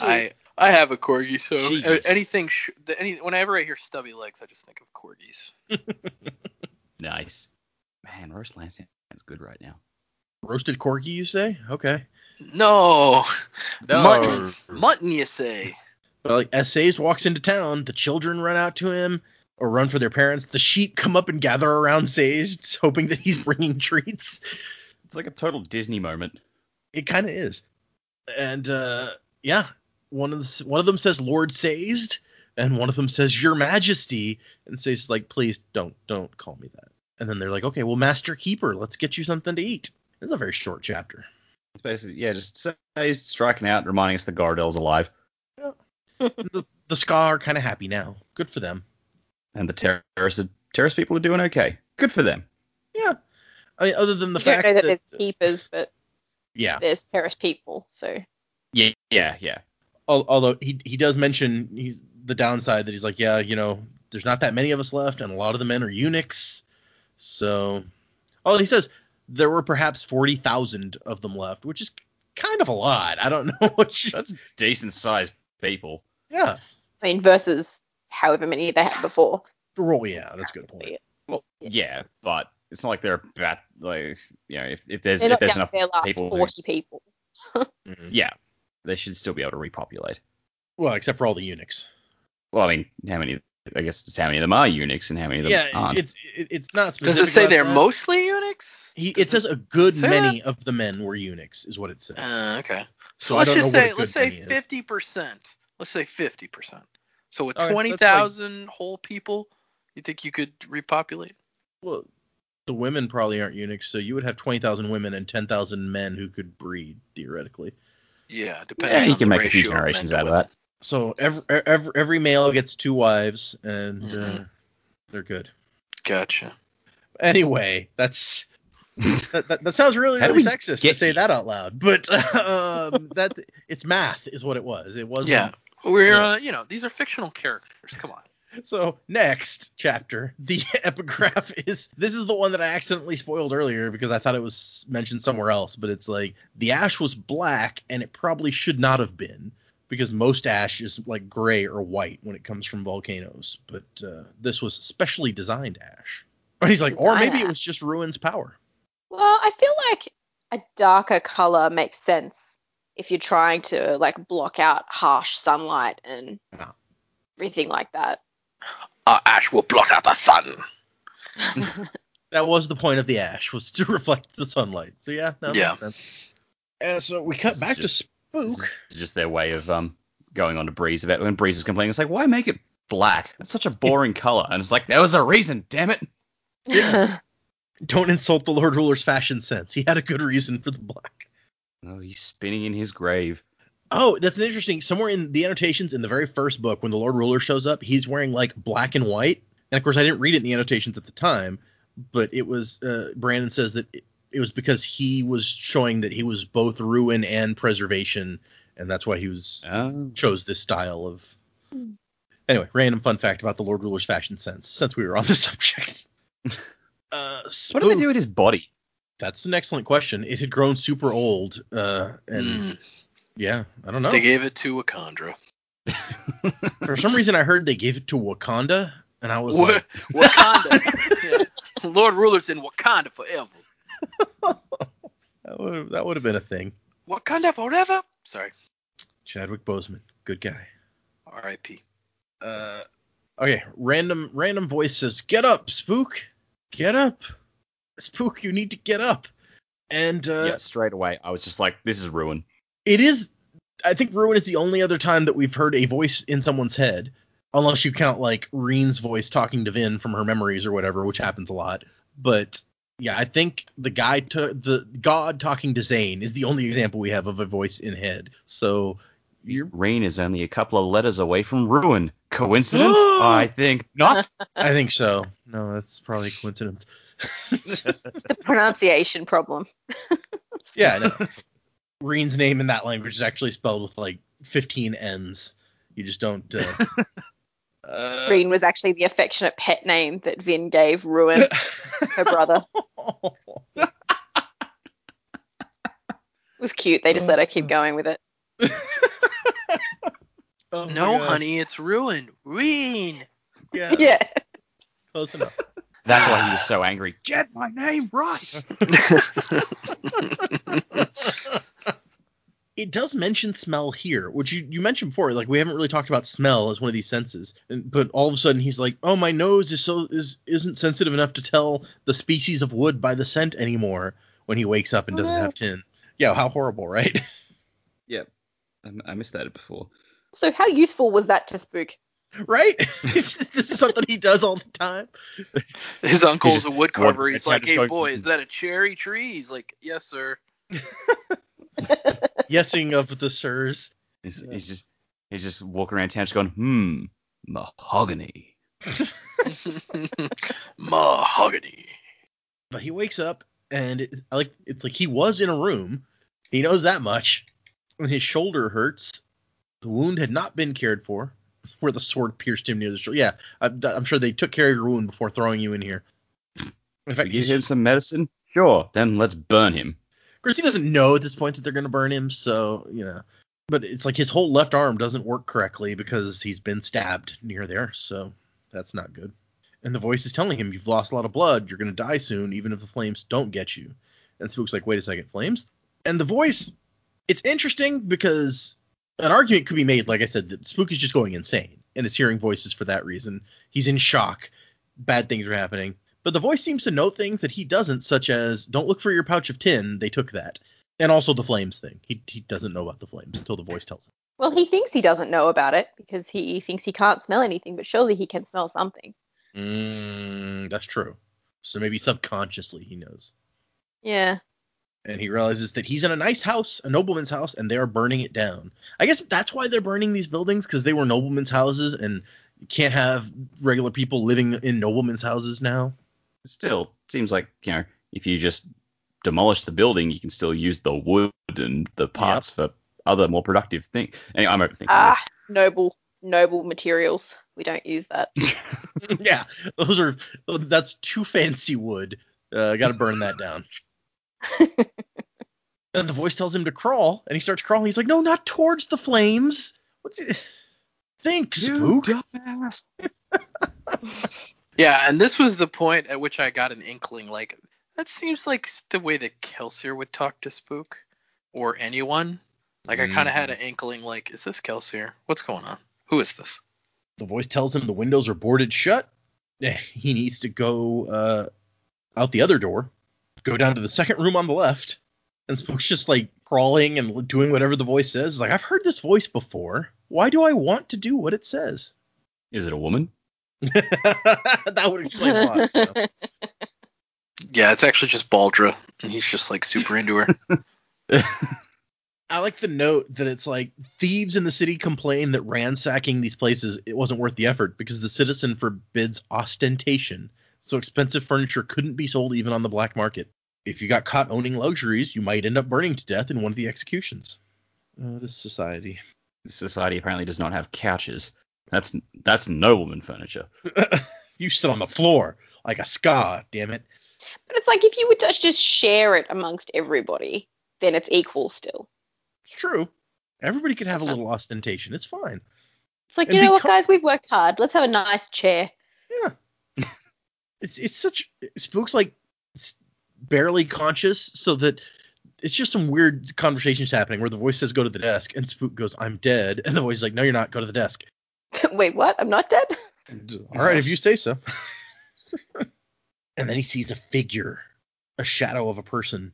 I I have a corgi, so Jeez. anything sh- any whenever I hear stubby legs, I just think of corgis. nice. Man, roast lamb sounds good right now. Roasted corgi, you say? Okay. No, No. mutton, mutton, you say? But like as Sazed walks into town, the children run out to him or run for their parents. The sheep come up and gather around Sazed, hoping that he's bringing treats. It's like a total Disney moment. It kind of is. And uh, yeah, one of the, one of them says Lord Sazed, and one of them says Your Majesty, and Sazed is like, please don't don't call me that. And then they're like, okay, well, Master Keeper, let's get you something to eat. It's a very short chapter. It's basically yeah, just Sazed striking out, reminding us the Goradel's alive. the the skaa are kind of happy now. Good for them. And the Terris Terris people are doing okay. Good for them. Yeah. I mean, other than the you don't fact know that, that, there's keepers, but yeah. there's Terris people. So Yeah, yeah, yeah. Although he he does mention he's the downside that he's like, yeah, you know, there's not that many of us left, and a lot of the men are eunuchs. So, oh, he says there were perhaps forty thousand of them left, which is kind of a lot. I don't know what. You, That's decent sized people. Yeah. I mean, versus however many they had before. Well, yeah, that's a good point. Well, Yeah. yeah, but it's not like they're bat like you know if, if there's They're if there's enough to their last people who- 40 people. Mhm. yeah, they should still be able to repopulate. Well, except for all the eunuchs. Well, I mean, how many? I guess it's how many of them are eunuchs and how many of them Yeah, aren't. Yeah, it's it, it's not Does specific. it say they're that. mostly eunuchs? He, it says a good say many of the men were eunuchs, is what it says. Uh, okay. So, So I let's don't just know what a say let's good say many fifty percent. Let's say fifty percent. So with Okay, that's twenty thousand whole people, you think you could repopulate? Well, the women probably aren't eunuchs, so you would have twenty thousand women and ten thousand men who could breed theoretically. Yeah, depending. yeah, you can the make a few generations out of that. So every every, every male gets two wives, and uh, Mhm. they're good. Gotcha. Anyway, that's that, that, that sounds really really we sexist to say that out loud, but um, that it's math is what it was. It was Yeah, we're Yeah. uh, you know these are fictional characters. Come on. So next chapter, the epigraph is this is the one that I accidentally spoiled earlier because I thought it was mentioned somewhere else, but it's like the ash was black and it probably should not have been because most ash is like gray or white when it comes from volcanoes, but uh, this was specially designed ash. And he's like, or Design maybe it was just Ruin's power. Well, I feel like a darker color makes sense if you're trying to like block out harsh sunlight and Yeah. everything like that. Uh, ash will blot out the sun. That was the point of the ash was to reflect the sunlight. So yeah, no, that Yeah. makes sense. Uh, so we cut It's back just- to Spook. This is just their way of um going on to Breeze about when Breeze is complaining. It's like, why make it black? That's such a boring color. And it's like, there was a reason, damn it. Yeah. Don't insult the Lord Ruler's fashion sense. He had a good reason for the black. Oh, he's spinning in his grave. Oh, that's an interesting. Somewhere in the annotations in the very first book, when the Lord Ruler shows up, he's wearing like black and white. And of course, I didn't read it in the annotations at the time, but it was uh, Brandon says that it, it was because he was showing that he was both ruin and preservation, and that's why he was Oh. chose this style of. Hmm. Anyway, random fun fact about the Lord Ruler's fashion sense, since we were on the subject. Uh, What do they do with his body? That's an excellent question. It had grown super old, uh, and Mm, yeah, I don't know. They gave it to Wakandra. For some reason, I heard they gave it to Wakanda, and I was Wa- like, Wakanda. yeah. Lord Ruler's in Wakanda forever. that would that would have been a thing. Wakanda forever. Sorry. Chadwick Boseman, good guy. R.I.P. Uh, okay, random random voice says, "Get up, Spook, get up, Spook, you need to get up." And uh, yeah, straight away, I was just like, this is ruin. it is. I think Ruin is the only other time that we've heard a voice in someone's head, unless you count like Reen's voice talking to Vin from her memories or whatever, which happens a lot. But yeah, I think the guy to the God talking to Zane is the only example we have of a voice in head. So you're, Rain is only a couple of letters away from ruin. Coincidence? I think not. I think so. No, that's probably a coincidence. The pronunciation problem. yeah, I know. Reen's name in that language is actually spelled with like 15 N's. You just don't. Uh, uh, Green was actually the affectionate pet name that Vin gave Ruin, her brother. It was cute. They just let her keep going with it. Oh No, God. honey, it's Ruin. Reen. Yeah, Yeah. close enough. That's why he was ah, so angry. Get my name right. It does mention smell here, which you, you mentioned before. Like we haven't really talked about smell as one of these senses, and, but all of a sudden he's like, "Oh, my nose is so is isn't sensitive enough to tell the species of wood by the scent anymore." When he wakes up and doesn't Oh. have tin. Yeah, how horrible, right? Yep. I, I missed that before. So how useful was that to Spook? Right? It's just, this is something he does all the time. His uncle's just- a wood carver. He's like, just hey, going- boy, is that a cherry tree? He's like, yes, sir. Yesing of the sirs. He's, Yeah. he's just He's just walking around town just going, hmm, mahogany. Mahogany. But he wakes up and it, like it's like he was in a room. He knows that much. When his shoulder hurts, the wound had not been cared for. Where the sword pierced him near the shoulder. Yeah, I'm, I'm sure they took care of your wound before throwing you in here. In fact, Give him some medicine? Sure, then let's burn him. of course, he doesn't know at this point that they're going to burn him. So you know, but it's like his whole left arm doesn't work correctly because he's been stabbed near there. So that's not good. And the voice is telling him, "You've lost a lot of blood. You're going to die soon, even if the flames don't get you." And Spook's like, "Wait a second, flames?" And the voice, it's interesting because an argument could be made, like I said, that Spook is just going insane and is hearing voices for that reason. He's in shock. Bad things are happening. But the voice seems to know things that he doesn't, such as don't look for your pouch of tin. They took that. And also the flames thing. He, he doesn't know about the flames until the voice tells him. Well, he thinks he doesn't know about it because he thinks he can't smell anything, but surely he can smell something. Mm, that's true. So maybe subconsciously he knows. Yeah. And he realizes that he's in a nice house, a nobleman's house, and they are burning it down. I guess that's why they're burning these buildings because they were noblemen's houses, and you can't have regular people living in noblemen's houses now. It still seems like, you know, if you just demolish the building, you can still use the wood and the parts for other more productive things. Anyway, I'm overthinking Ah, it's noble, noble materials. We don't use that. yeah, those are that's too fancy wood. Uh, Got to burn that down. and the voice tells him to crawl, and he starts crawling. He's like, "No, not towards the flames." What's it? Think, spook. dumbass. Yeah, and this was the point at which I got an inkling. Like that seems like the way that Kelsier would talk to Spook or anyone. Like I kind of had an inkling. Like, is this Kelsier? What's going on? Who is this? The voice tells him the windows are boarded shut. He needs to go uh, out the other door, go down to the second room on the left. And Spook's just like crawling and doing whatever the voice says. He's like, I've heard this voice before. Why do I want to do what it says? Is it a woman? that would explain a lot. yeah. Yeah, it's actually just Beldre, and he's just like super into her. I like the note that it's like thieves in the city complain that ransacking these places it wasn't worth the effort because the citizen forbids ostentation. So expensive furniture couldn't be sold even on the black market. If you got caught owning luxuries, you might end up burning to death in one of the executions. Uh, this society. This society apparently does not have couches. That's that's nobleman furniture. you sit on the floor like a scar, damn it. But it's like if you would just just share it amongst everybody, then it's equal still. It's true. Everybody could have a That's little ostentation. It's fine. It's like, And you know what, guys, we've worked hard. Let's have a nice chair. Yeah. It's it's such spooks like barely conscious, so that it's just some weird conversations happening where the voice says go to the desk and Spook goes I'm dead and the voice is like no you're not go to the desk. Wait, what? I'm not dead? All right if you say so. and then he sees a figure, a shadow of a person.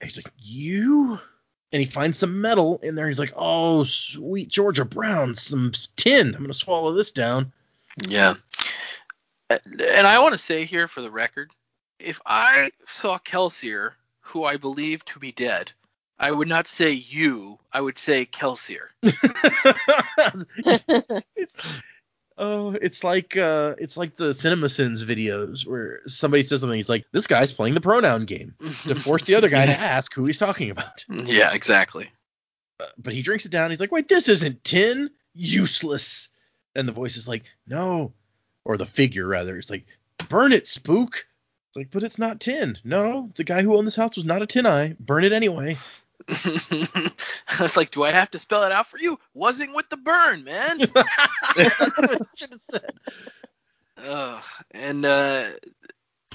And he's like you. And he finds some metal in there. He's like, "Oh, sweet Georgia Brown, some tin. I'm gonna swallow this down." Yeah. And I want to say here for the record, if I saw Kelsier, who I believe to be dead, I would not say you, I would say Kelsier. it's oh, it's like uh, it's like the CinemaSins videos where somebody says something. He's like, "This guy's playing the pronoun game" to force the other guy to ask who he's talking about. yeah, exactly. Uh, but he drinks it down. He's like, "Wait, this isn't tin. Useless." And the voice is like, "No," or the figure rather. It's like, "Burn it, spook." It's like, but it's not tin. No, the guy who owned this house was not a tin eye. Burn it anyway. I was like, do I have to spell it out for you? Wasn't with the burn, man. I should have said. Ugh. and uh,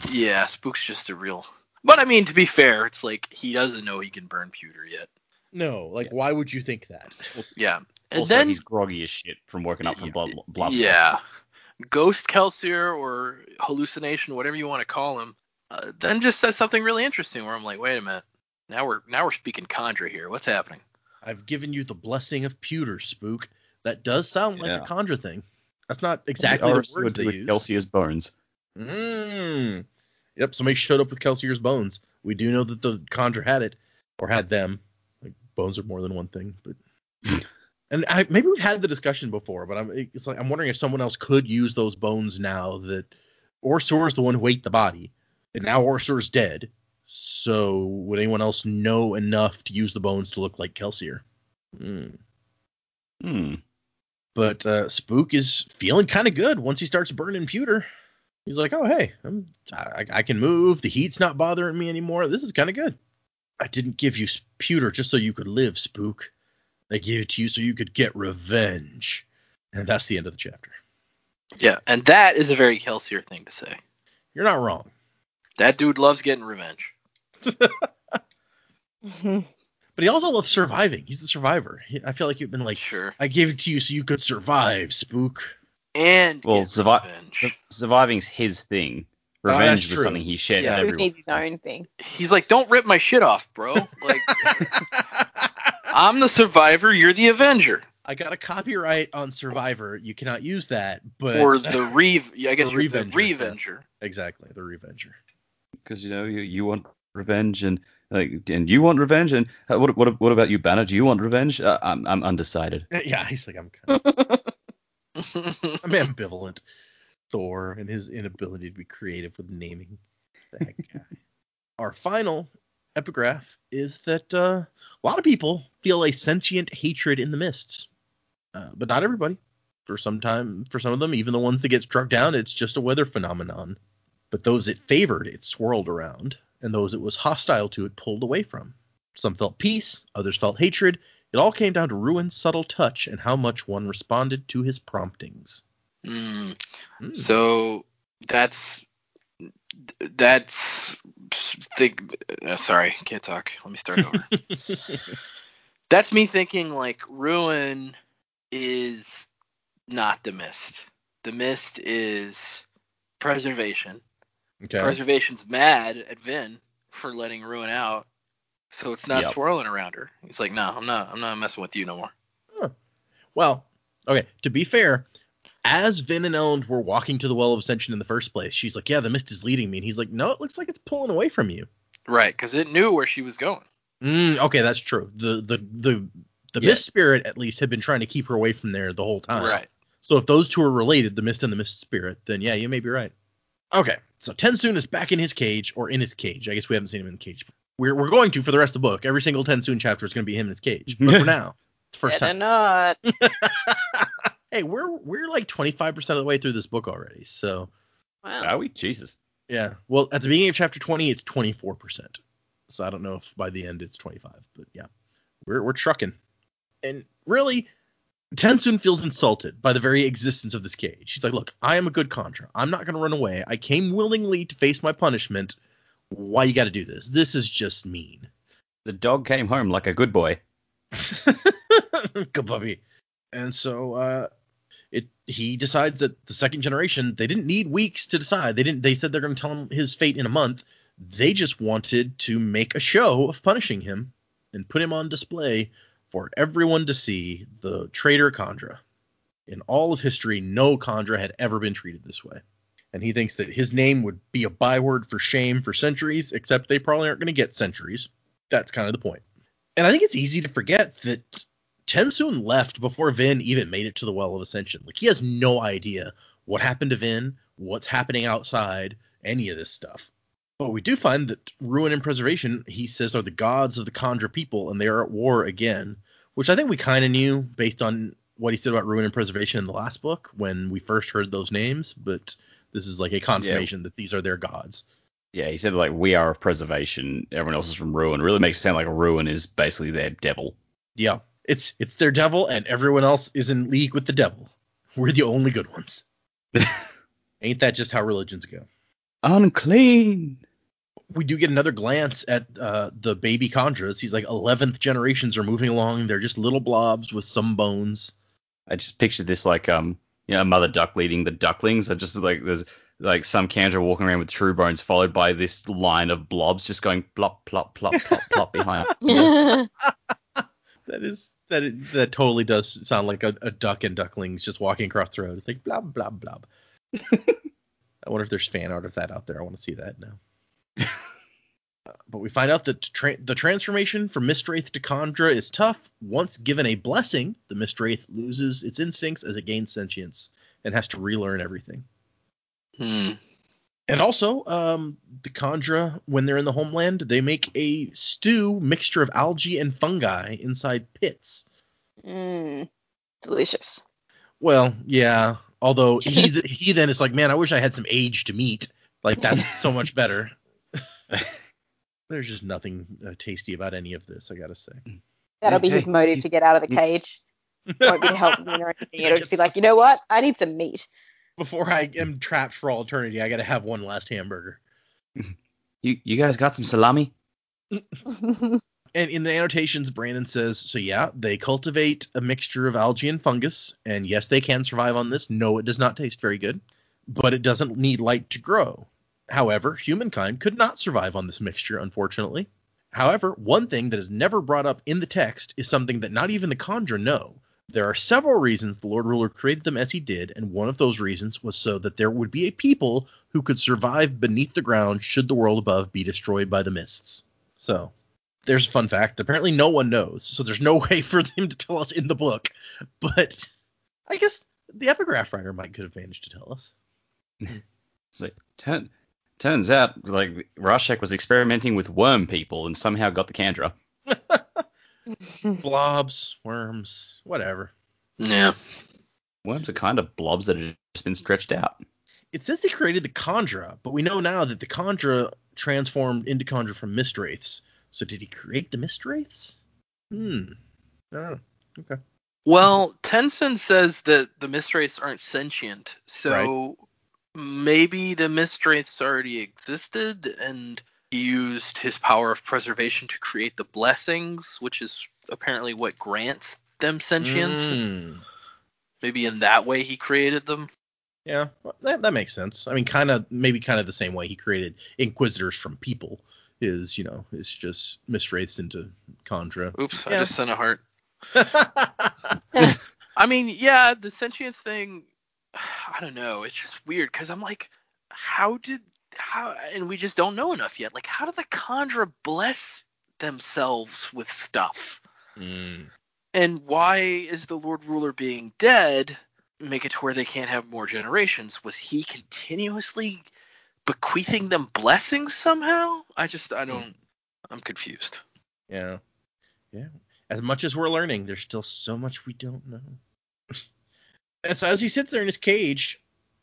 yeah, Spook's just a real. But I mean, to be fair, it's like he doesn't know he can burn pewter yet. No, like, why would you think that? Yeah, and also, then he's groggy as shit from working up from blood. blood yeah, Ghost Kelsier or hallucination, whatever you want to call him, uh, then just says something really interesting where I'm like, wait a minute, now we're now we're speaking kandra here. What's happening? I've given you the blessing of pewter, spook. That does sound like Yeah. a kandra thing. That's not exactly exactly the words they with use. Kelsier's bones. Mm. Yep, somebody showed up with Kelsier's bones. We do know that the kandra had it, or had them. Like bones are more than one thing, but and I, maybe we've had the discussion before, but I'm it's like I'm wondering if someone else could use those bones now that OreSeur's the one who ate the body, and now OreSeur's dead. So would anyone else know enough to use the bones to look like Kelsier? Hmm. Hmm. But uh, Spook is feeling kind of good once he starts burning pewter. He's like, oh hey, I'm I, I can move. The heat's not bothering me anymore. This is kind of good. I didn't give you pewter just so you could live, Spook. I gave it to you so you could get revenge. And that's the end of the chapter. Yeah, and that is a very Kelsier thing to say. You're not wrong. That dude loves getting revenge. Mhm. But he also loves surviving. He's the survivor. He- I feel like you've been like, Sure. I gave it to you so you could survive, Spook. And Well, get survi- revenge. Surviving's his thing. Oh, Revenge was true. something he shared Yeah. with He everyone. needs his own thing. He's like, don't rip my shit off, bro. Like, I'm the survivor. You're the Avenger, I got a copyright on Survivor. You cannot use that, but or the Reeve. I guess The you're the Revenger, yeah. Revenger. exactly the Revenger. because you know you, you want revenge and like and you want revenge and uh, what what what about you Banner? Do you want revenge? Uh, I'm I'm undecided. Yeah, he's like I'm kind of, I'm ambivalent. Thor and his inability to be creative with naming that guy. Our final epigraph is that uh, a lot of people feel a sentient hatred in the mists, uh, but not everybody. For some time, for some of them, even the ones that get struck down, it's just a weather phenomenon. But those it favored, it swirled around, and those it was hostile to, it pulled away from. Some felt peace, others felt hatred. It all came down to Ruin's subtle touch and how much one responded to his promptings. Mm, Hmm. so that's that's think. Uh, sorry, can't talk. Let me start over. that's me thinking like ruin is not the mist. The mist is preservation. okay. Preservation's mad at Vin for letting ruin out, so it's not Yep. swirling around her. He's like, no, I'm not. I'm not messing with you no more. Well, okay. To be fair, as Vin and Elend were walking to the Well of Ascension in the first place, she's like, "Yeah, the mist is leading me," and he's like, "No, it looks like it's pulling away from you." Right, because it knew where she was going. Mm, okay, that's true. The the the the Yeah. mist spirit at least had been trying to keep her away from there the whole time. Right. So if those two are related, the mist and the mist spirit, then yeah, you may be right. Okay, so Tensoon is back in his cage, or in his cage. I guess we haven't seen him in the cage. We're, we're going to for the rest of the book. Every single Tensoon chapter is going to be him in his cage. But for now, it's the first Better time. not. Hey, we're we're like 25% of the way through this book already. So Wow. Are we? Jesus. yeah. Well, at the beginning of chapter 20, it's 24%. So I don't know if by the end it's 25, but yeah, we're we're trucking. And really, Tensoon feels insulted by the very existence of this cage. She's like, "Look, I am a good Kandra. I'm not going to run away. I came willingly to face my punishment. Why you got to do this? This is just mean." The dog came home like a good boy. good puppy. And so uh, it he decides that the second generation they didn't need weeks to decide. They didn't. They said they're going to tell him his fate in a month. They just wanted to make a show of punishing him and put him on display for everyone to see. The traitor Kandra. In all of history, no Kandra had ever been treated this way. And he thinks that his name would be a byword for shame for centuries, except they probably aren't going to get centuries. That's kind of the point. And I think it's easy to forget that Tensoon left before Vin even made it to the Well of Ascension. Like he has no idea what happened to Vin, what's happening outside, any of this stuff. But we do find that Ruin and Preservation, he says, are the gods of the Kandra people, and they are at war again, which I think we kind of knew based on what he said about Ruin and Preservation in the last book when we first heard those names. But this is like a confirmation that these are their gods. Yeah, he said like we are of preservation, everyone else is from ruin. Really makes it sound like ruin is basically their devil. Yeah, it's it's their devil, and everyone else is in league with the devil. We're the only good ones. Ain't that just how religions go? Unclean. we do get another glance at uh, the baby Kandras. He's like 11th generations are moving along. They're just little blobs with some bones. I just pictured this like um you know a mother duck leading the ducklings. I just like there's like some Kandra walking around with true bones, followed by this line of blobs just going plop plop plop plop plop behind. That is that is, that totally does sound like a, a duck and ducklings just walking across the road. It's like blob blob blob. I wonder if there's fan art of that out there. I want to see that now. but we find out that tra- the transformation from Mistwraith to Kandra is tough. Once given a blessing, the Mistwraith loses its instincts as it gains sentience and has to relearn everything. Hmm. And also, um, the Kandra, when they're in the homeland, they make a stew mixture of algae and fungi inside pits. Mm, delicious. Well, yeah. Although he he then is like, man, I wish I had some aged meat. Like that's so much better. There's just nothing uh, tasty about any of this, I gotta say. That'll be his Okay. motive to get out of the cage. Won't be to help me or anything. It'll just be like, you know what? I need some meat. Before I am trapped for all eternity, I gotta have one last hamburger. You you guys got some salami? And in the annotations, Brandon says, so yeah, they cultivate a mixture of algae and fungus, and yes, they can survive on this. No, it does not taste very good, but it doesn't need light to grow. However, humankind could not survive on this mixture, unfortunately. However, one thing that is never brought up in the text is something that not even the Kandra know. There are several reasons the Lord Ruler created them as he did, and one of those reasons was so that there would be a people who could survive beneath the ground should the world above be destroyed by the mists. So, there's a fun fact. Apparently, no one knows, so there's no way for them to tell us in the book. But I guess the epigraph writer might could have managed to tell us. So turn, turns out like Rashek was experimenting with worm people and somehow got the Kandra. Blobs, worms, whatever. Yeah. Worms are kind of blobs that have just been stretched out. It says they created the Kandra, but we know now that the Kandra transformed into Kandra from Mistwraiths. So did he create the Mistwraiths? Hmm. I don't know. Okay. Well, Tensoon says that the Mistwraiths aren't sentient, so maybe the Mistwraiths already existed and he used his power of preservation to create the blessings, which is apparently what grants them sentience. Hmm. Maybe in that way he created them. Yeah, that, that makes sense. I mean, kind of, maybe kind of the same way he created Inquisitors from people is, you know, it's just Mistwraiths into Kandra. Oops, I just sent a heart. I mean, yeah, the sentience thing, I don't know. It's just weird because I'm like, how did how and we just don't know enough yet. Like, how do the Kandra bless themselves with stuff? Hmm. And why is the Lord Ruler being dead make it to where they can't have more generations? Was he continuously bequeathing them blessings somehow? I just I don't I'm confused. Yeah. Yeah. As much as we're learning, there's still so much we don't know. and so as he sits there in his cage,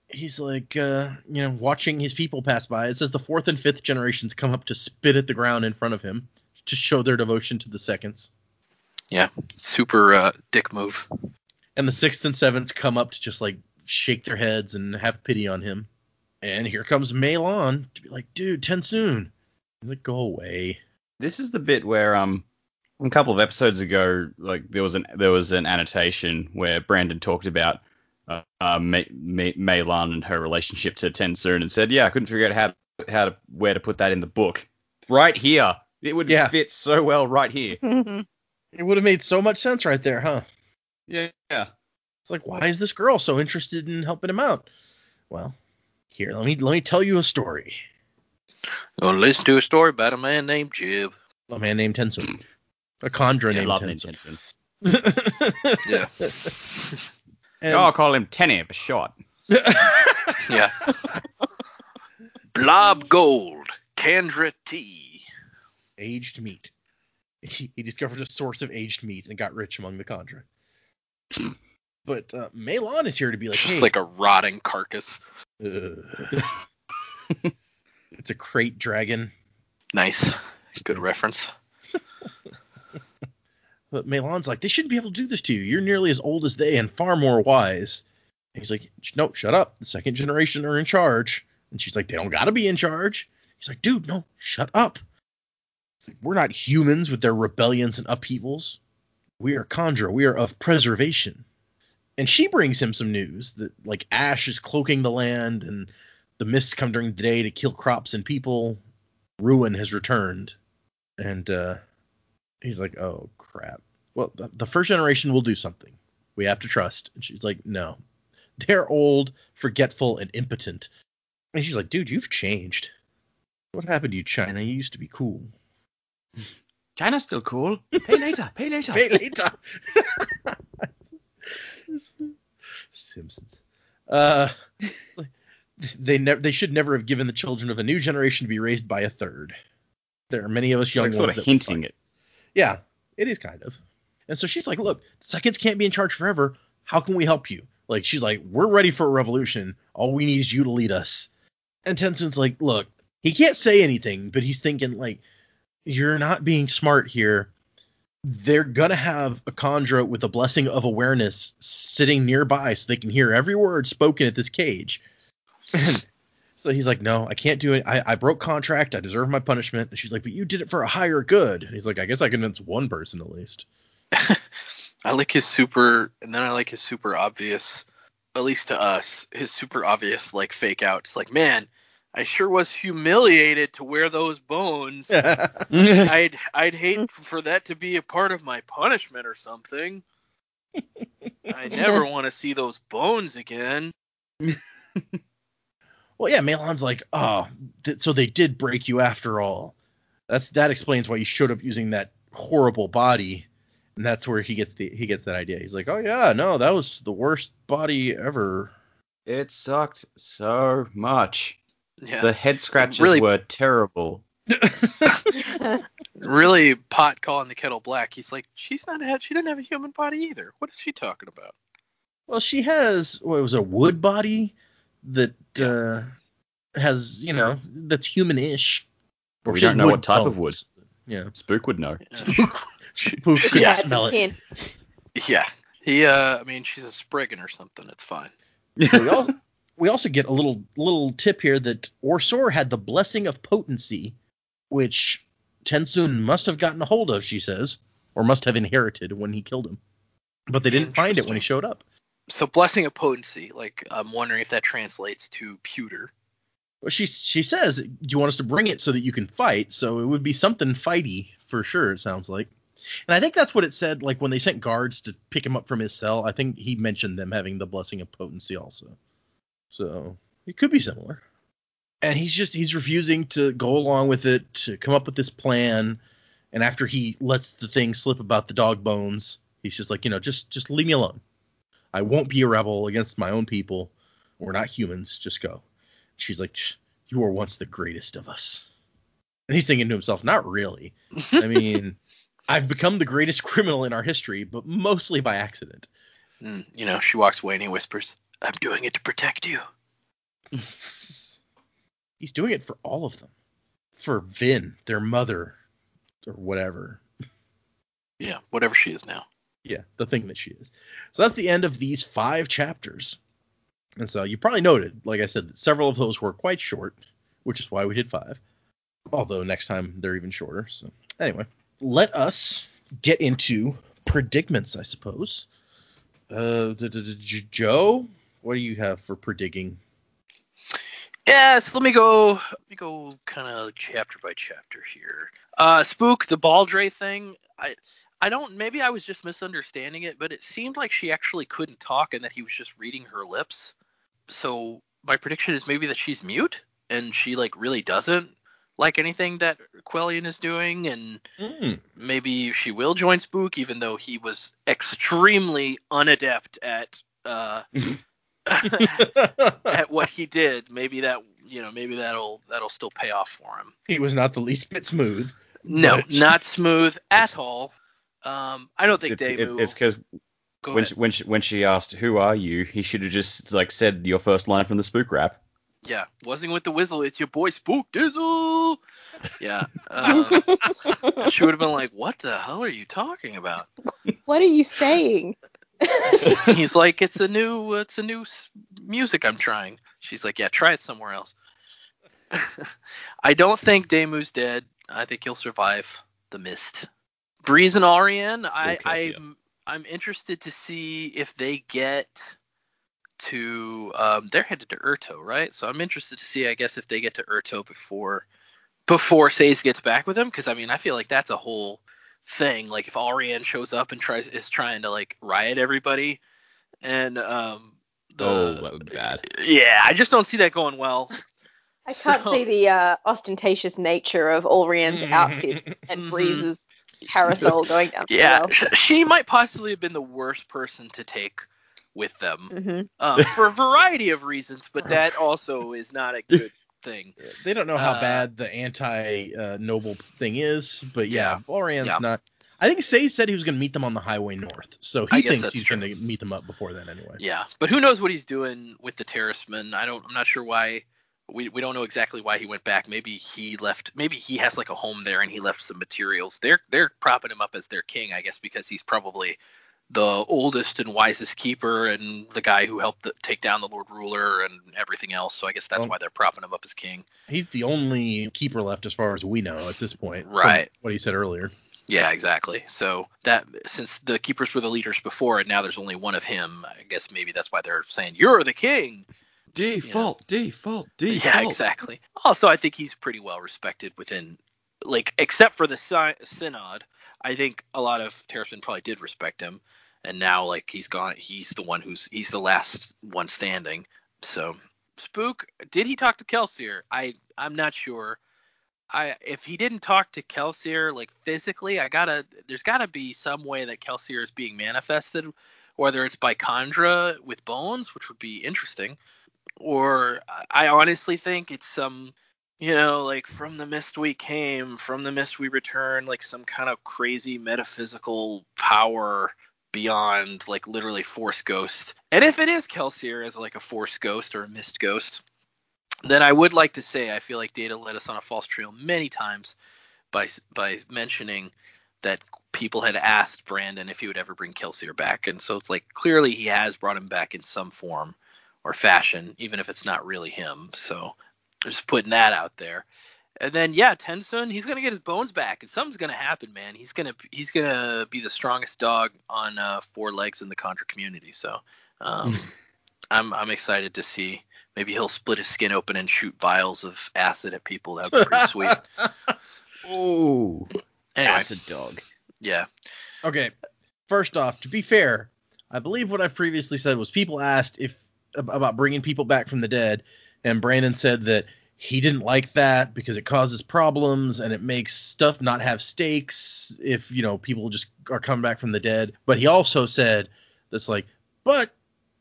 he's like, uh, you know, watching his people pass by. It says the fourth and fifth generations come up to spit at the ground in front of him to show their devotion to the seconds. Yeah, super uh, dick move. And the sixth and seventh come up to just like shake their heads and have pity on him. And here comes MeLaan to be like, dude, Tensoon. He's like, go away. This is the bit where um a couple of episodes ago, like there was an there was an annotation where Brandon talked about uh, uh May, May, MeLaan and her relationship to Tensoon and said, yeah, I couldn't figure out how to, how to where to put that in the book. Right here, it would Yeah. fit so well right here. It would have made so much sense right there, huh? Yeah, yeah. It's like, why is this girl so interested in helping him out? Well, here, let me let me tell you a story. Gonna listen to a story about a man named Jib. A man named Tensoon. A Kandra yeah named love Tensoon. Tensoon. Yeah. And- Oh, I'll call him Tenny for short. Yeah. Blob Gold, Kandra Tea. aged meat. He, he discovered a source of aged meat and got rich among the Kandra. But uh, MeLaan is here to be like, Just hey, like a rotting carcass. it's a crate dragon. Nice. Good reference. But MeLaan's like, they shouldn't be able to do this to you. You're nearly as old as they and far more wise. And he's like, no, shut up. The second generation are in charge. And she's like, they don't gotta be in charge. He's like, dude, no, shut up. Like, we're not humans with their rebellions and upheavals. We are Kandra. We are of preservation. And she brings him some news that like Ash is cloaking the land and the mists come during the day to kill crops and people. Ruin has returned. And uh he's like, oh crap. Well, the, the first generation will do something. We have to trust. And she's like, no. They're old, forgetful, and impotent. And she's like, dude, you've changed. What happened to you, China? You used to be cool. China's still cool. Pay later. Pay later. Pay later. Simpsons. Uh, they never. They should never have given the children of a new generation to be raised by a third. There are many of us young like sort ones of that hinting it. Yeah, it is kind of. And so she's like, look, seconds can't be in charge forever. How can we help you? Like, she's like, we're ready for a revolution. All we need is you to lead us. And Tensoon's like, look, he can't say anything, but he's thinking, like, you're not being smart here. They're going to have a Kandra with a blessing of awareness sitting nearby so they can hear every word spoken at this cage. so he's like, no, I can't do it. I, I broke contract. I deserve my punishment. And she's like, but you did it for a higher good. And he's like, I guess I convinced one person at least. I like his super, and then I like his super obvious, at least to us, his super obvious like fake out. It's like, man, I sure was humiliated to wear those bones. I'd I'd hate for that to be a part of my punishment or something. I never want to see those bones again. Well, yeah, MeLaan's like, oh, th- so they did break you after all. That's that explains why you showed up using that horrible body, and that's where he gets the he gets that idea. He's like, oh yeah, no, that was the worst body ever. It sucked so much. Yeah. The head scratches Really- were terrible. really pot calling the kettle black. He's like, she's not had she doesn't have a human body either. What is she talking about? Well, she has what was it, a wood body that uh, has you know that's human-ish. Or We don't know what type of bones. Yeah, Spook would know. Spook could Yeah. smell it. Hint. Yeah. He uh I mean she's a Spriggan or something, it's fine. we, al- we also get a little little tip here that OreSeur had the blessing of potency, which Tensoon must have gotten a hold of, she says, or must have inherited when he killed him. But they didn't find it when he showed up. So blessing of potency, like I'm wondering if that translates to pewter. Well, she she says, "Do you want us to bring it so that you can fight?" So it would be something fighty for sure. It sounds like, and I think that's what it said. Like when they sent guards to pick him up from his cell, I think he mentioned them having the blessing of potency also. So it could be similar. And he's just he's refusing to go along with it to come up with this plan. And after he lets the thing slip about the dog bones, he's just like, you know, just just leave me alone. I won't be a rebel against my own people. We're not humans. Just go. She's like, you were once the greatest of us. And he's thinking to himself, not really. I mean, I've become the greatest criminal in our history, but mostly by accident. And, you know, she walks away and he whispers, I'm doing it to protect you. He's doing it for all of them. For Vin, their mother, or whatever. Yeah, whatever she is now. Yeah, the thing that she is. So that's the end of these five chapters. And so you probably noted, like I said, that several of those were quite short, which is why we did five. Although next time they're even shorter. So anyway, let us get into predicaments, I suppose. Uh, Joe, what do you have for predigging? Yes, let me go. Let me go kind of chapter by chapter here. Uh, Spook, the Beldre thing. I, I don't. Maybe I was just misunderstanding it, but it seemed like she actually couldn't talk and that he was just reading her lips. So my prediction is maybe that she's mute and she like really doesn't like anything that Quellion is doing, and Mm. maybe she will join Spook, even though he was extremely unadept at uh, at what he did. Maybe that you know maybe that'll that'll still pay off for him. he was not the least bit smooth. No, But- not smooth at all. Um, I don't think It's Demoux. it's because when ahead. she, when she, when she asked who are you, he should have just like said your first line from the spook rap. yeah, wasn't with the whistle. It's your boy Spook Dizzle. Yeah, uh, she would have been like, "What the hell are you talking about?" What are you saying? He's like, "It's a new, it's a new music I'm trying." She's like, "Yeah, try it somewhere else." I don't think Demoux's dead. I think he'll survive the mist. Breeze and Allrianne, I, Okay, I'm I'm interested to see if they get to um, they're headed to Urteau, right? So I'm interested to see, I guess, if they get to Urteau before before Sazed gets back with them, because I mean, I feel like that's a whole thing. Like if Allrianne shows up and tries is trying to like riot everybody, and um, the oh, that would be bad. yeah, I just don't see that going well. I can't So- see the uh, ostentatious nature of Allrianne's Mhm. outfits and Mhm. Breeze's parasol going down. Yeah, sh- she might possibly have been the worst person to take with them hmm um, for a variety of reasons, but that also is not a good thing. They don't know how Uh, bad the anti uh, noble thing is, but yeah, Yeah. Allrianne's Yeah. not. I think Say said he was going to meet them on the highway north, so he thinks he's going to meet them up before then anyway. Yeah, but who knows what he's doing with the Terrismen? I don't. I'm not sure why. We, we don't know exactly why he went back. Maybe he left. Maybe he has like a home there and he left some materials. They're they're propping him up as their king, I guess, because he's probably the oldest and wisest keeper and the guy who helped the, take down the Lord Ruler and everything else. So I guess that's Well- why they're propping him up as king. He's the only keeper left as far as we know at this point. Right. What he said earlier. Yeah, exactly. So that since the keepers were the leaders before and now there's only one of him, I guess maybe that's why they're saying you're the king. Default, default, default. Yeah, exactly. Also, I think he's pretty well respected within, like, except for the sy- synod. I think a lot of Terrapin probably did respect him, and now like he's gone. He's the one who's he's the last one standing. So, Spook, did he talk to Kelsier? I I'm not sure. I if he didn't talk to Kelsier like physically, I gotta there's gotta be some way that Kelsier is being manifested, whether it's by Kandra with bones, which would be interesting, or I honestly think it's some you know like from the mist we came from the mist we return like some kind of crazy metaphysical power beyond like literally force ghost. And if it is kelsier as like a force ghost or a mist ghost then i would like to say i feel like data led us on a false trail many times by by mentioning that people had asked brandon if he would ever bring kelsier back. And so it's like clearly he has brought him back in some form or fashion, even if it's not really him. So just putting that out there. And then yeah, Tensoon, he's gonna get his bones back, and something's gonna happen, man. He's gonna he's gonna be the strongest dog on uh, four legs in the Kandra community. So um, I'm I'm excited to see. Maybe he'll split his skin open and shoot vials of acid at people. That'd be pretty sweet. Ooh, Anyway, acid dog. yeah, Okay. First off, to be fair, I believe what I've previously said was people asked if ab- about bringing people back from the dead, and Brandon said that he didn't like that because it causes problems and it makes stuff not have stakes if you know people just are coming back from the dead. But he also said that's like, but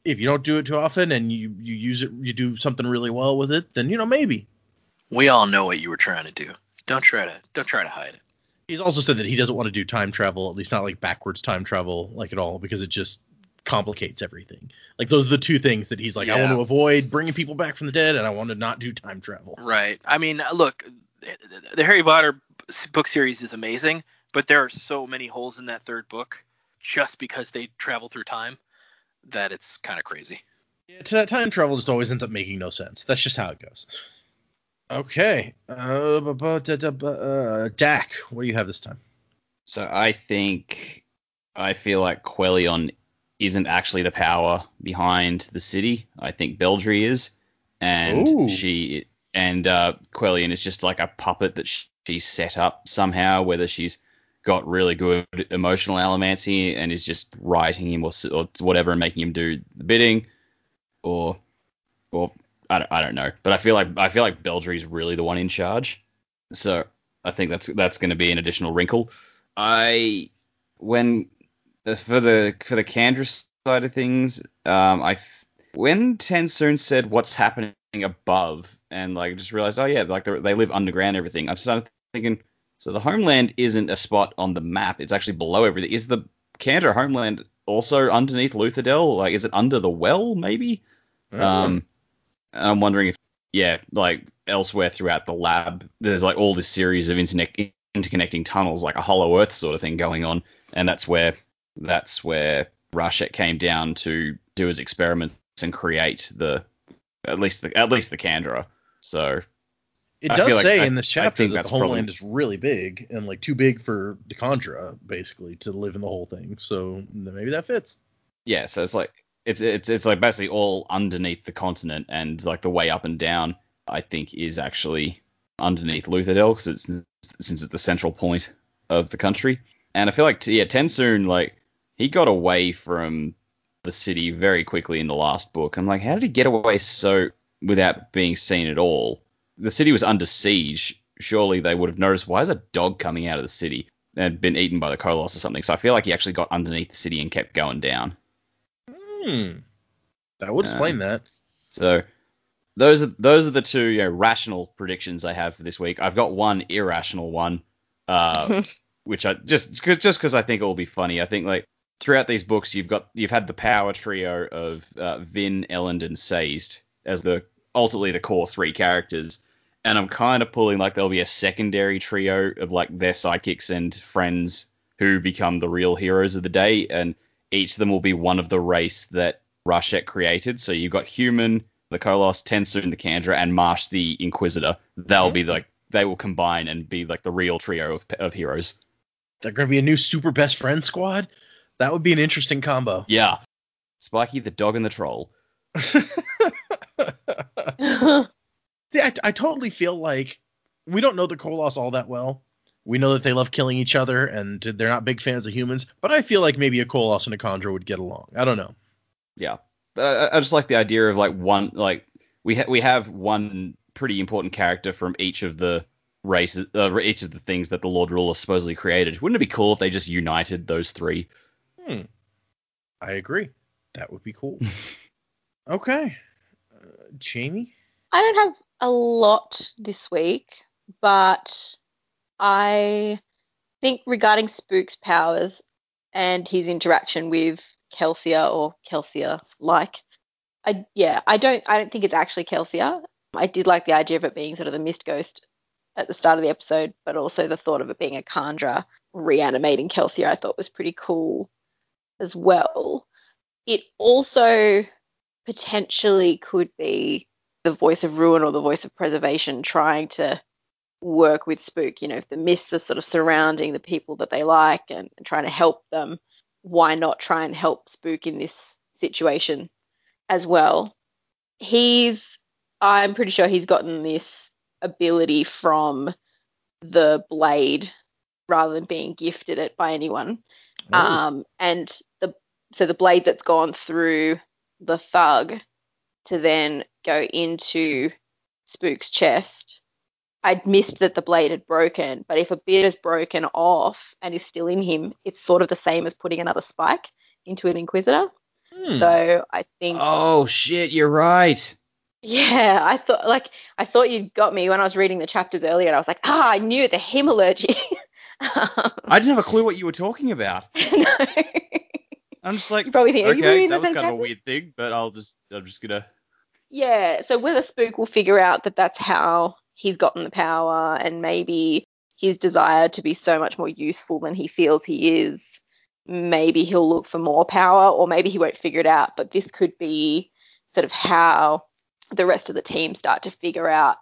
if you don't do it too often and you you use it, you do something really well with it, then you know maybe. we all know what you were trying to do. Don't try to don't try to hide it. He's also said that he doesn't want to do time travel, at least not like backwards time travel, like at all, because it just complicates everything. Like those are the two things that he's like, I want to avoid bringing people back from the dead, and I want to not do time travel. Right. I mean, uh, look, the Harry Potter book series is amazing, but there are so many holes in that third book just because they travel through time that it's kind of crazy. Yeah, t- time travel just always ends up making no sense. That's just how it goes. Okay. Uh, bu- bu- da- da- bu- uh, Dak, what do you have this time? So I think I feel like Quellion isn't actually the power behind the city. I think Beldre is, and Ooh. she and uh, Quellion is just like a puppet that sh- she set up somehow. Whether she's got really good emotional allomancy and is just writing him or, or whatever and making him do the bidding, or or I don't, I don't know. But I feel like I feel like Beldre's really the one in charge. So I think that's that's going to be an additional wrinkle. I when for the for the Kandra's side of things, um, I f- when Tensoon said what's happening above, and like just realized, oh yeah, like they they live underground, everything. I've started thinking, so the homeland isn't a spot on the map; it's actually below everything. Is the Kandra homeland also underneath Luthadel? Like, is it under the well, maybe? Um, I'm wondering if, yeah, like elsewhere throughout the lab, there's like all this series of internet interconnecting tunnels, like a Hollow Earth sort of thing going on, and that's where that's where Rashek came down to do his experiments and create the at least the at least the Kandra. So It I does like- say I- in this chapter that the homeland probably- is really big and like too big for the Conjura, basically, to live in the whole thing. So maybe that fits. yeah, so it's like it's it's it's like basically all underneath the continent, and like the way up and down, I think, is actually underneath Luthadel because it's since it's the central point of the country. And I feel like yeah, Tensoon like he got away from the city very quickly in the last book. I'm like, how did he get away so without being seen at all? the city was under siege, surely they would have noticed why is a dog coming out of the city and been eaten by the Koloss or something. So I feel like he actually got underneath the city and kept going down. Hmm. That would explain that. So those are those are the two you know, rational predictions I have for this week. I've got one irrational one, uh, which I just just because I think it will be funny. I think like throughout these books you've got you've had the power trio of uh, Vin, Elend, and Sazed as the ultimately the core three characters, and I'm kind of pulling like there'll be a secondary trio of like their sidekicks and friends who become the real heroes of the day, and each of them will be one of the race that Rashek created. So you've got human, the Koloss, Tensoon, the Kandra, and Marsh the Inquisitor. They'll be like they will combine and be like the real trio of, of heroes. They're gonna be a new super best friend squad. That would be an interesting combo. Yeah. Spiky the dog and the troll. See, I, I totally feel like we don't know the Koloss all that well. We know that they love killing each other and they're not big fans of humans, but I feel like maybe a Koloss and a Kandra would get along. I don't know. Yeah. Uh, I just like the idea of like one like we ha- we have one pretty important character from each of the races, uh, each of the things that the Lord Ruler supposedly created. Wouldn't it be cool if they just united those three? Hmm. I agree. That would be cool. okay. Uh, Jamie? I don't have a lot this week, but I think regarding Spook's powers and his interaction with Kelsier or Kelsier like, I yeah, I don't I don't think it's actually Kelsier. I did like the idea of it being sort of the mist ghost at the start of the episode, but also the thought of it being a Kandra reanimating Kelsier I thought was pretty cool as well. It also potentially could be the voice of ruin or the voice of preservation trying to work with Spook. You know, if the mists are sort of surrounding the people that they like and, and trying to help them, why not try and help Spook in this situation as well? He's, I'm pretty sure he's gotten this ability from the blade rather than being gifted it by anyone. Oh. Um, and so the blade that's gone through the thug to then go into Spook's chest. I'd missed that the blade had broken, but if a bit is broken off and is still in him, it's sort of the same as putting another spike into an Inquisitor. Hmm. So I think, Oh shit, you're right. yeah, I thought like I thought you'd got me when I was reading the chapters earlier, and I was like, ah, I knew the hemalurgy. Um, I didn't have a clue what you were talking about. no. I'm just like, You probably think, okay, that was kind of a weird thing, but I'll just, I'm just gonna. Yeah, so whether Spook will figure out that that's how he's gotten the power, and maybe his desire to be so much more useful than he feels he is, maybe he'll look for more power, or maybe he won't figure it out. But this could be sort of how the rest of the team start to figure out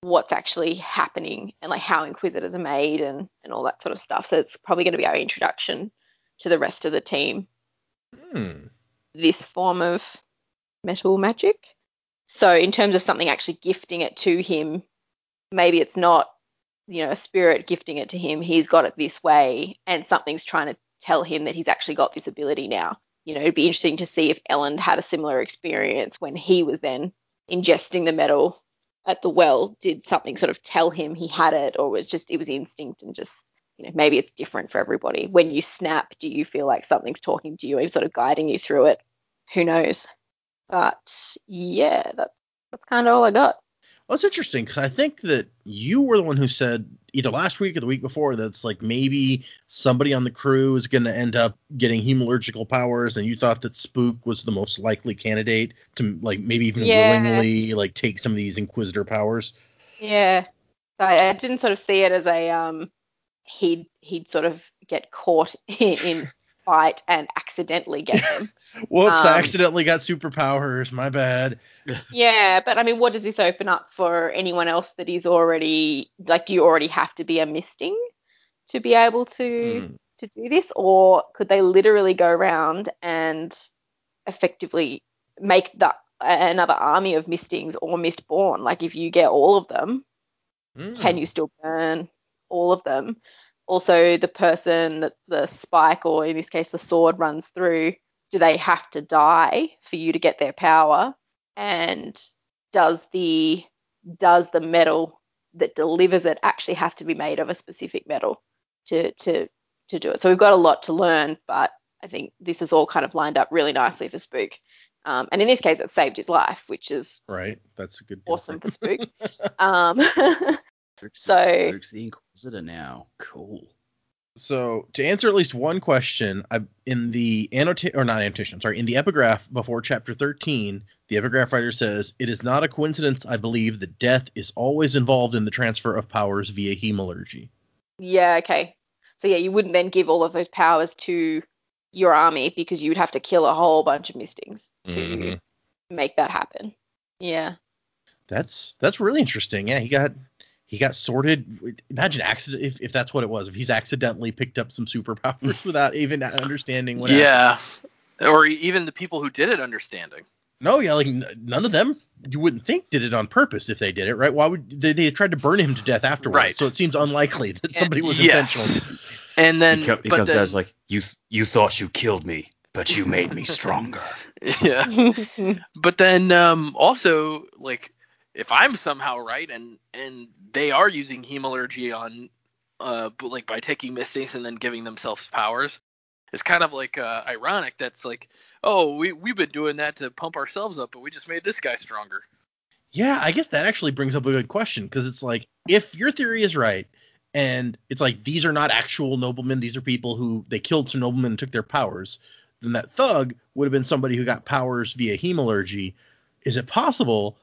what's actually happening and like how Inquisitors are made and, and all that sort of stuff. So it's probably going to be our introduction to the rest of the team Hmm. this form of metal magic. So in terms of something actually gifting it to him, maybe it's not, you know, a spirit gifting it to him. He's got it this way, and something's trying to tell him that he's actually got this ability now. You know, it'd be interesting to see if Elend had a similar experience when he was then ingesting the metal at the well. Did something sort of tell him he had it, or was just it was instinct and just you know maybe it's different for everybody. When you snap, do you feel like something's talking to you and sort of guiding you through it? Who knows? But yeah, that's that's kind of all I got. Well, it's interesting because I think that you were the one who said either last week or the week before that's like maybe somebody on the crew is going to end up getting hemalurgical powers, and you thought that Spook was the most likely candidate to like maybe even Yeah. willingly like take some of these Inquisitor powers. Yeah, I, I didn't sort of see it as a um he'd he'd sort of get caught in, in fight and accidentally get them. Whoops! I Um, accidentally got superpowers. My bad. yeah, but I mean, what does this open up for anyone else that is already like? Do you already have to be a misting to be able to Hmm. to do this, or could they literally go around and effectively make the another army of mistings or mistborn? Like, if you get all of them, Hmm. can you still burn all of them? Also, the person that the spike, or in this case, the sword runs through, do they have to die for you to get their power? And does the does the metal that delivers it actually have to be made of a specific metal to to to do it? So we've got a lot to learn, but I think this is all kind of lined up really nicely for Spook. Um, and in this case, it saved his life, which is Right. That's a good. awesome for Spook. um, Spook's, So- Spook's the Inquisitor now. Cool. So to answer at least one question, I, in the annotation or not annotation, I'm sorry, in the epigraph before chapter 13, the epigraph writer says, "It is not a coincidence, I believe, that death is always involved in the transfer of powers via hemalurgy." yeah, okay. So yeah, you wouldn't then give all of those powers to your army because you would have to kill a whole bunch of mistings to Mhm. make that happen. Yeah. That's that's really interesting. Yeah, he got he got sorted. Imagine accident if, if that's what it was. If he's accidentally picked up some superpowers without even understanding what. happened. Yeah. Or even the people who did it understanding. No, yeah, like n- none of them you wouldn't think did it on purpose if they did it, right? Why would they? They tried to burn him to death afterwards, Right. so it seems unlikely that somebody was Yes. intentional. And then, he, co- he but comes then, out as like, you you thought you killed me, but you made me stronger. yeah. But then um, also like if I'm somehow right and and they are using hemalurgy on uh like by taking mistakes and then giving themselves powers, it's kind of like uh, ironic. That's like oh we we've been doing that to pump ourselves up, but we just made this guy stronger. Yeah, I guess that actually brings up a good question because it's like if your theory is right, and it's like these are not actual noblemen, these are people who they killed some noblemen and took their powers, then that thug would have been somebody who got powers via hemalurgy. Is it possible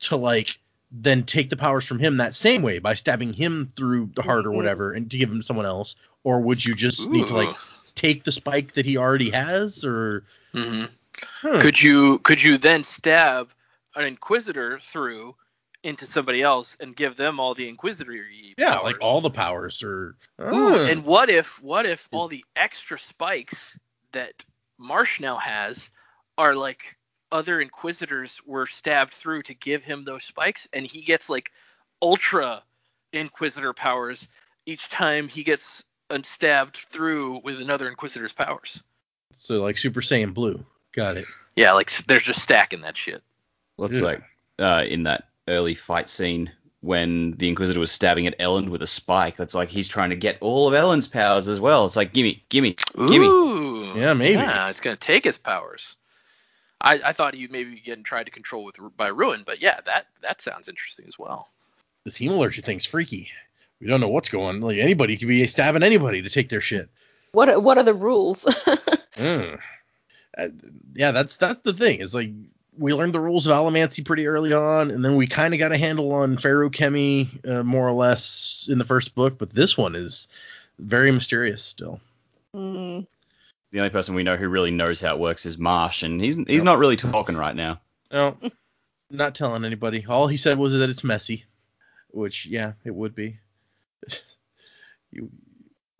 to like then take the powers from him that same way by stabbing him through the heart or Mhm. whatever and to give him to someone else, or would you just need to like take the spike that he already has, or hmm Huh. Could you could you then stab an inquisitor through into somebody else and give them all the inquisitor yeah, powers? like all the powers, or Ooh, and what if what if all the extra spikes that Marsh now has are like other inquisitors were stabbed through to give him those spikes and he gets like ultra inquisitor powers each time he gets uh, stabbed through with another inquisitor's powers. so like Super Saiyan Blue. Got it. Yeah, like s- they're just stacking that shit. Well, it's Yeah. like uh, in that early fight scene when the Inquisitor was stabbing at Elend with a spike. That's like he's trying to get all of Elend's powers as well. It's like gimme, gimme, gimme. Ooh. Yeah, maybe. Yeah, it's gonna take his powers. I, I thought he maybe getting tried to control with by ruin, but yeah, that that sounds interesting as well. this hemalurgy thing's freaky. We don't know what's going. Like anybody could be stabbing anybody to take their shit. what are, what are the rules? Mm. Uh, yeah, that's that's the thing. It's like we learned the rules of allomancy pretty early on, and then we kind of got a handle on feruchemy uh, more or less in the first book, but this one is very mysterious still. Mm, The only person we know who really knows how it works is Marsh, and he's he's Yep. not really talking right now. No, not telling anybody. All he said was that it's messy, which yeah, it would be. you,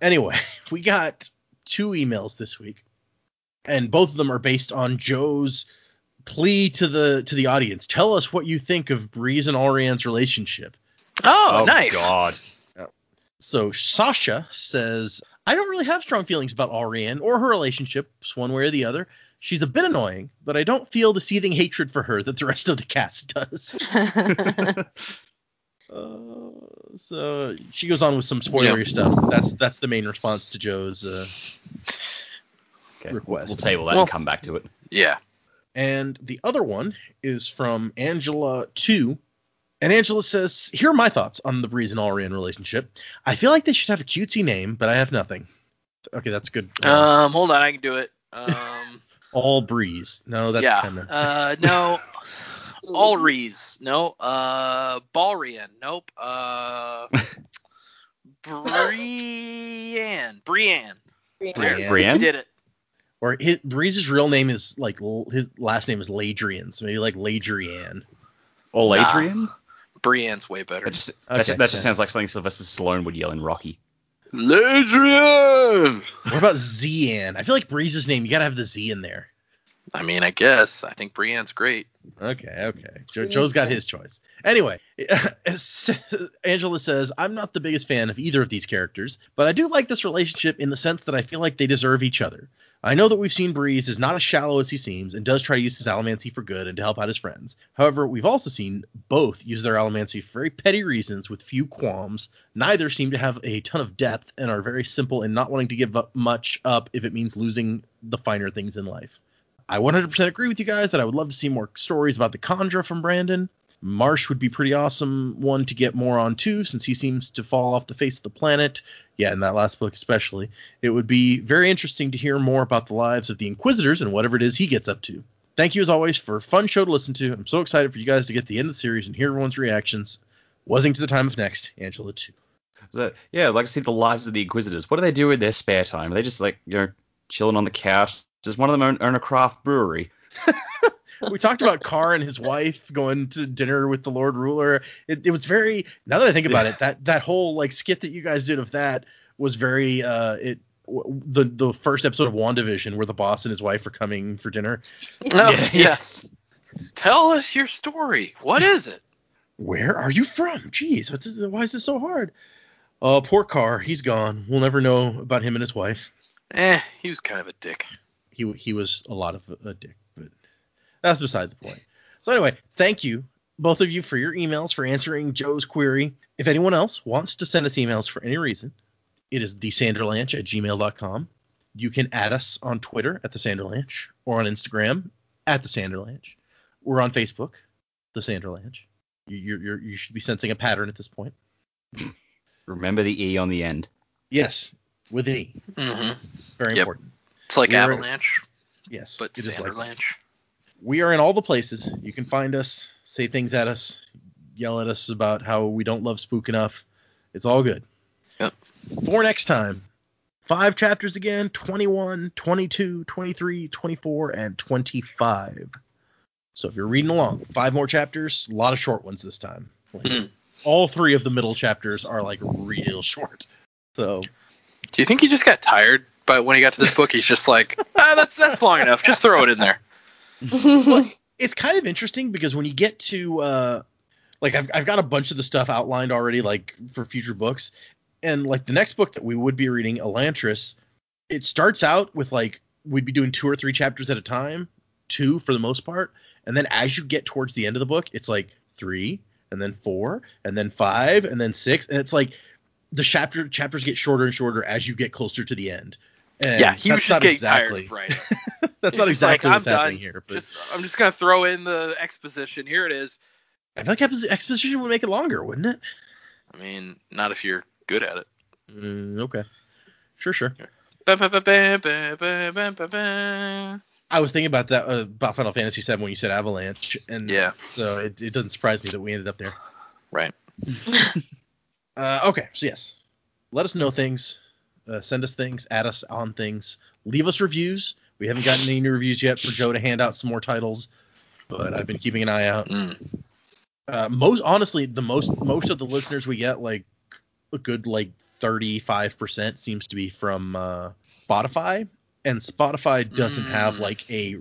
anyway, we got two emails this week, and both of them are based on Joe's plea to the to the audience. Tell us what you think of Breeze and Allrianne's relationship. Oh, oh nice. God. So Sasha says, I don't really have strong feelings about Allrianne or her relationships one way or the other. She's a bit annoying, but I don't feel the seething hatred for her that the rest of the cast does. Uh, so she goes on with some spoilery stuff. That's that's the main response to Joe's. Uh, Okay, Request. we'll table that Well- and come back to it. Yeah. and the other one is from Angela two, and Angela says, "Here are my thoughts on the Breeze and Allrianne relationship. I feel like they should have a cutesy name, but I have nothing. Okay, that's good. Uh, Um, hold on, I can do it. Um, all Breeze. No, that's yeah. kind of. Uh, no. Ulrees. No. Uh, Balrian. Nope. Uh, Brienne. Brienne. There, Brienne. Brienne? Did it. or his Breeze's real name is like l- his last name is Ladrian, so maybe like Ladrian. All Nah. Adrian? Brienne's way better. That just, Okay, that, just, that just sounds like something Sylvester Stallone would yell in Rocky. Ladrian. What about Zian? I feel like Breeze's name, you gotta have the Z in there. I mean, I guess. I think Brienne's great. Okay, okay. Joe, Joe's got his choice. Anyway, Angela says, I'm not the biggest fan of either of these characters, but I do like this relationship in the sense that I feel like they deserve each other. I know that we've seen Breeze is not as shallow as he seems and does try to use his allomancy for good and to help out his friends. However, we've also seen both use their allomancy for very petty reasons with few qualms. Neither seem to have a ton of depth and are very simple in not wanting to give up much up if it means losing the finer things in life. I 100% agree with you guys that I would love to see more stories about the Kandra from Brandon. Marsh would be pretty awesome one to get more on too, since he seems to fall off the face of the planet. Yeah, in that last book especially. It would be very interesting to hear more about the lives of the Inquisitors and whatever it is he gets up to. Thank you as always for a fun show to listen to. I'm so excited for you guys to get to the end of the series and hear everyone's reactions. Wasing to the time of next, Angela too. So, yeah, I'd like to see the lives of the Inquisitors. What do they do in their spare time? Are they just like you know chilling on the couch? Does one of them own, own a craft brewery? we talked about Carr and his wife going to dinner with the Lord Ruler. It, it was very. Now that I think about it, that that whole like skit that you guys did of that was very. Uh, it w- the the first episode of WandaVision where the boss and his wife are coming for dinner. Oh, Yeah. yes. Tell us your story. What is it? Where are you from? Jeez, what's this, why is this so hard? Oh, poor Carr. He's gone. We'll never know about him and his wife. Eh, he was kind of a dick. He he was a lot of a, a dick, but that's beside the point. So anyway, thank you both of you for your emails for answering Joe's query. If anyone else wants to send us emails for any reason, it is thesanderlanche at gmail.com. You can add us on Twitter at the Sanderlanche or on Instagram at the Sanderlanche. We're on Facebook, the Sanderlanche. You, you're, you're, should be sensing a pattern at this point. Remember the E on the end. Yes, with an E. hmm Very Yep. important. It's like We're- Avalanche, Yes, but it is like that. Sanderlanche. We are in all the places. You can find us, say things at us, yell at us about how we don't love spook enough. It's all good. Yep. For next time, five chapters again 21, 22, 23, 24, and 25. So if you're reading along, five more chapters, a lot of short ones this time. Like, Hmm. All three of the middle chapters are like real short. So Do you think he just got tired? But when he got to this book, he's just like, ah, that's that's long enough. Just throw it in there. Well, it's kind of interesting because when you get to uh like I've I've got a bunch of the stuff outlined already like for future books. And like the next book that we would be reading Elantris it starts out with like we'd be doing two or three chapters at a time two for the most part. And then as you get towards the end of the book it's like 3 and then 4 and then 5 and then 6 and it's like the chapter chapters get shorter and shorter as you get closer to the end and yeah, he was just getting exactly tired of writing. that's He's not exactly like, exactly I'm what's happening done. here but Just, I'm just gonna throw in the exposition. Here it is. I feel like exposition would make it longer, wouldn't it? I mean, not if you're good at it. Mm, okay. Sure, sure. I was thinking about that uh, about Final Fantasy VII when you said Avalanche, and Yeah, so it, it doesn't surprise me that we ended up there. right. Uh, okay, so yes, let us know things, uh, send us things, add us on things, leave us reviews. We haven't gotten any new reviews yet for Joe to hand out some more titles, but I've been keeping an eye out. Mm. Uh, most honestly, the most most of the listeners we get, like a good like 35% seems to be from uh, Spotify, and Spotify doesn't have Mm. like a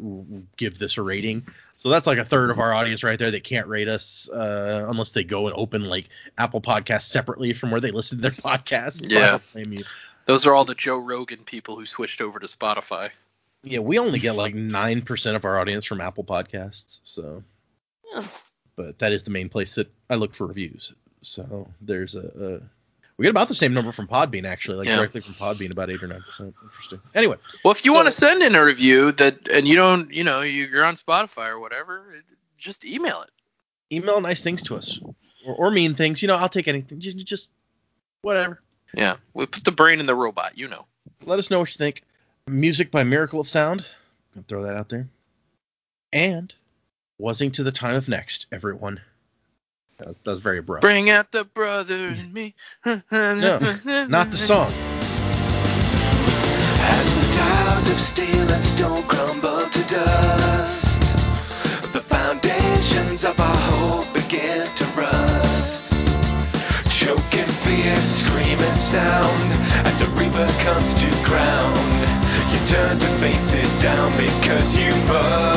give this a rating. So that's like a third of our audience right there that can't rate us uh, unless they go and open like Apple Podcasts separately from where they listen to their podcasts. So I Yeah. don't blame you. Those are all the Joe Rogan people who switched over to Spotify. Yeah, we only get like nine percent of our audience from Apple Podcasts, so. Oh. But that is the main place that I look for reviews. So there's a, a we get about the same number from Podbean actually, like Yeah. directly from Podbean, about eight or nine percent. Interesting. Anyway, Well, if you So- want to send in a review that and you don't, you know, you're on Spotify or whatever, just email it. email nice things to us, or, or mean things. You know, I'll take anything. Just, just whatever. Yeah, we put the brain in the robot, you know. Let us know what you think. Music by Miracle of Sound. Gonna throw that out there. And wasing to the time of next, everyone. That was, that was very abrupt. Bring out the brother in me. No, Not the song. As the towers of steel and stone crumble to dust, the foundations of our hear screaming sound as a reaper comes to ground. You turn to face it down because you must.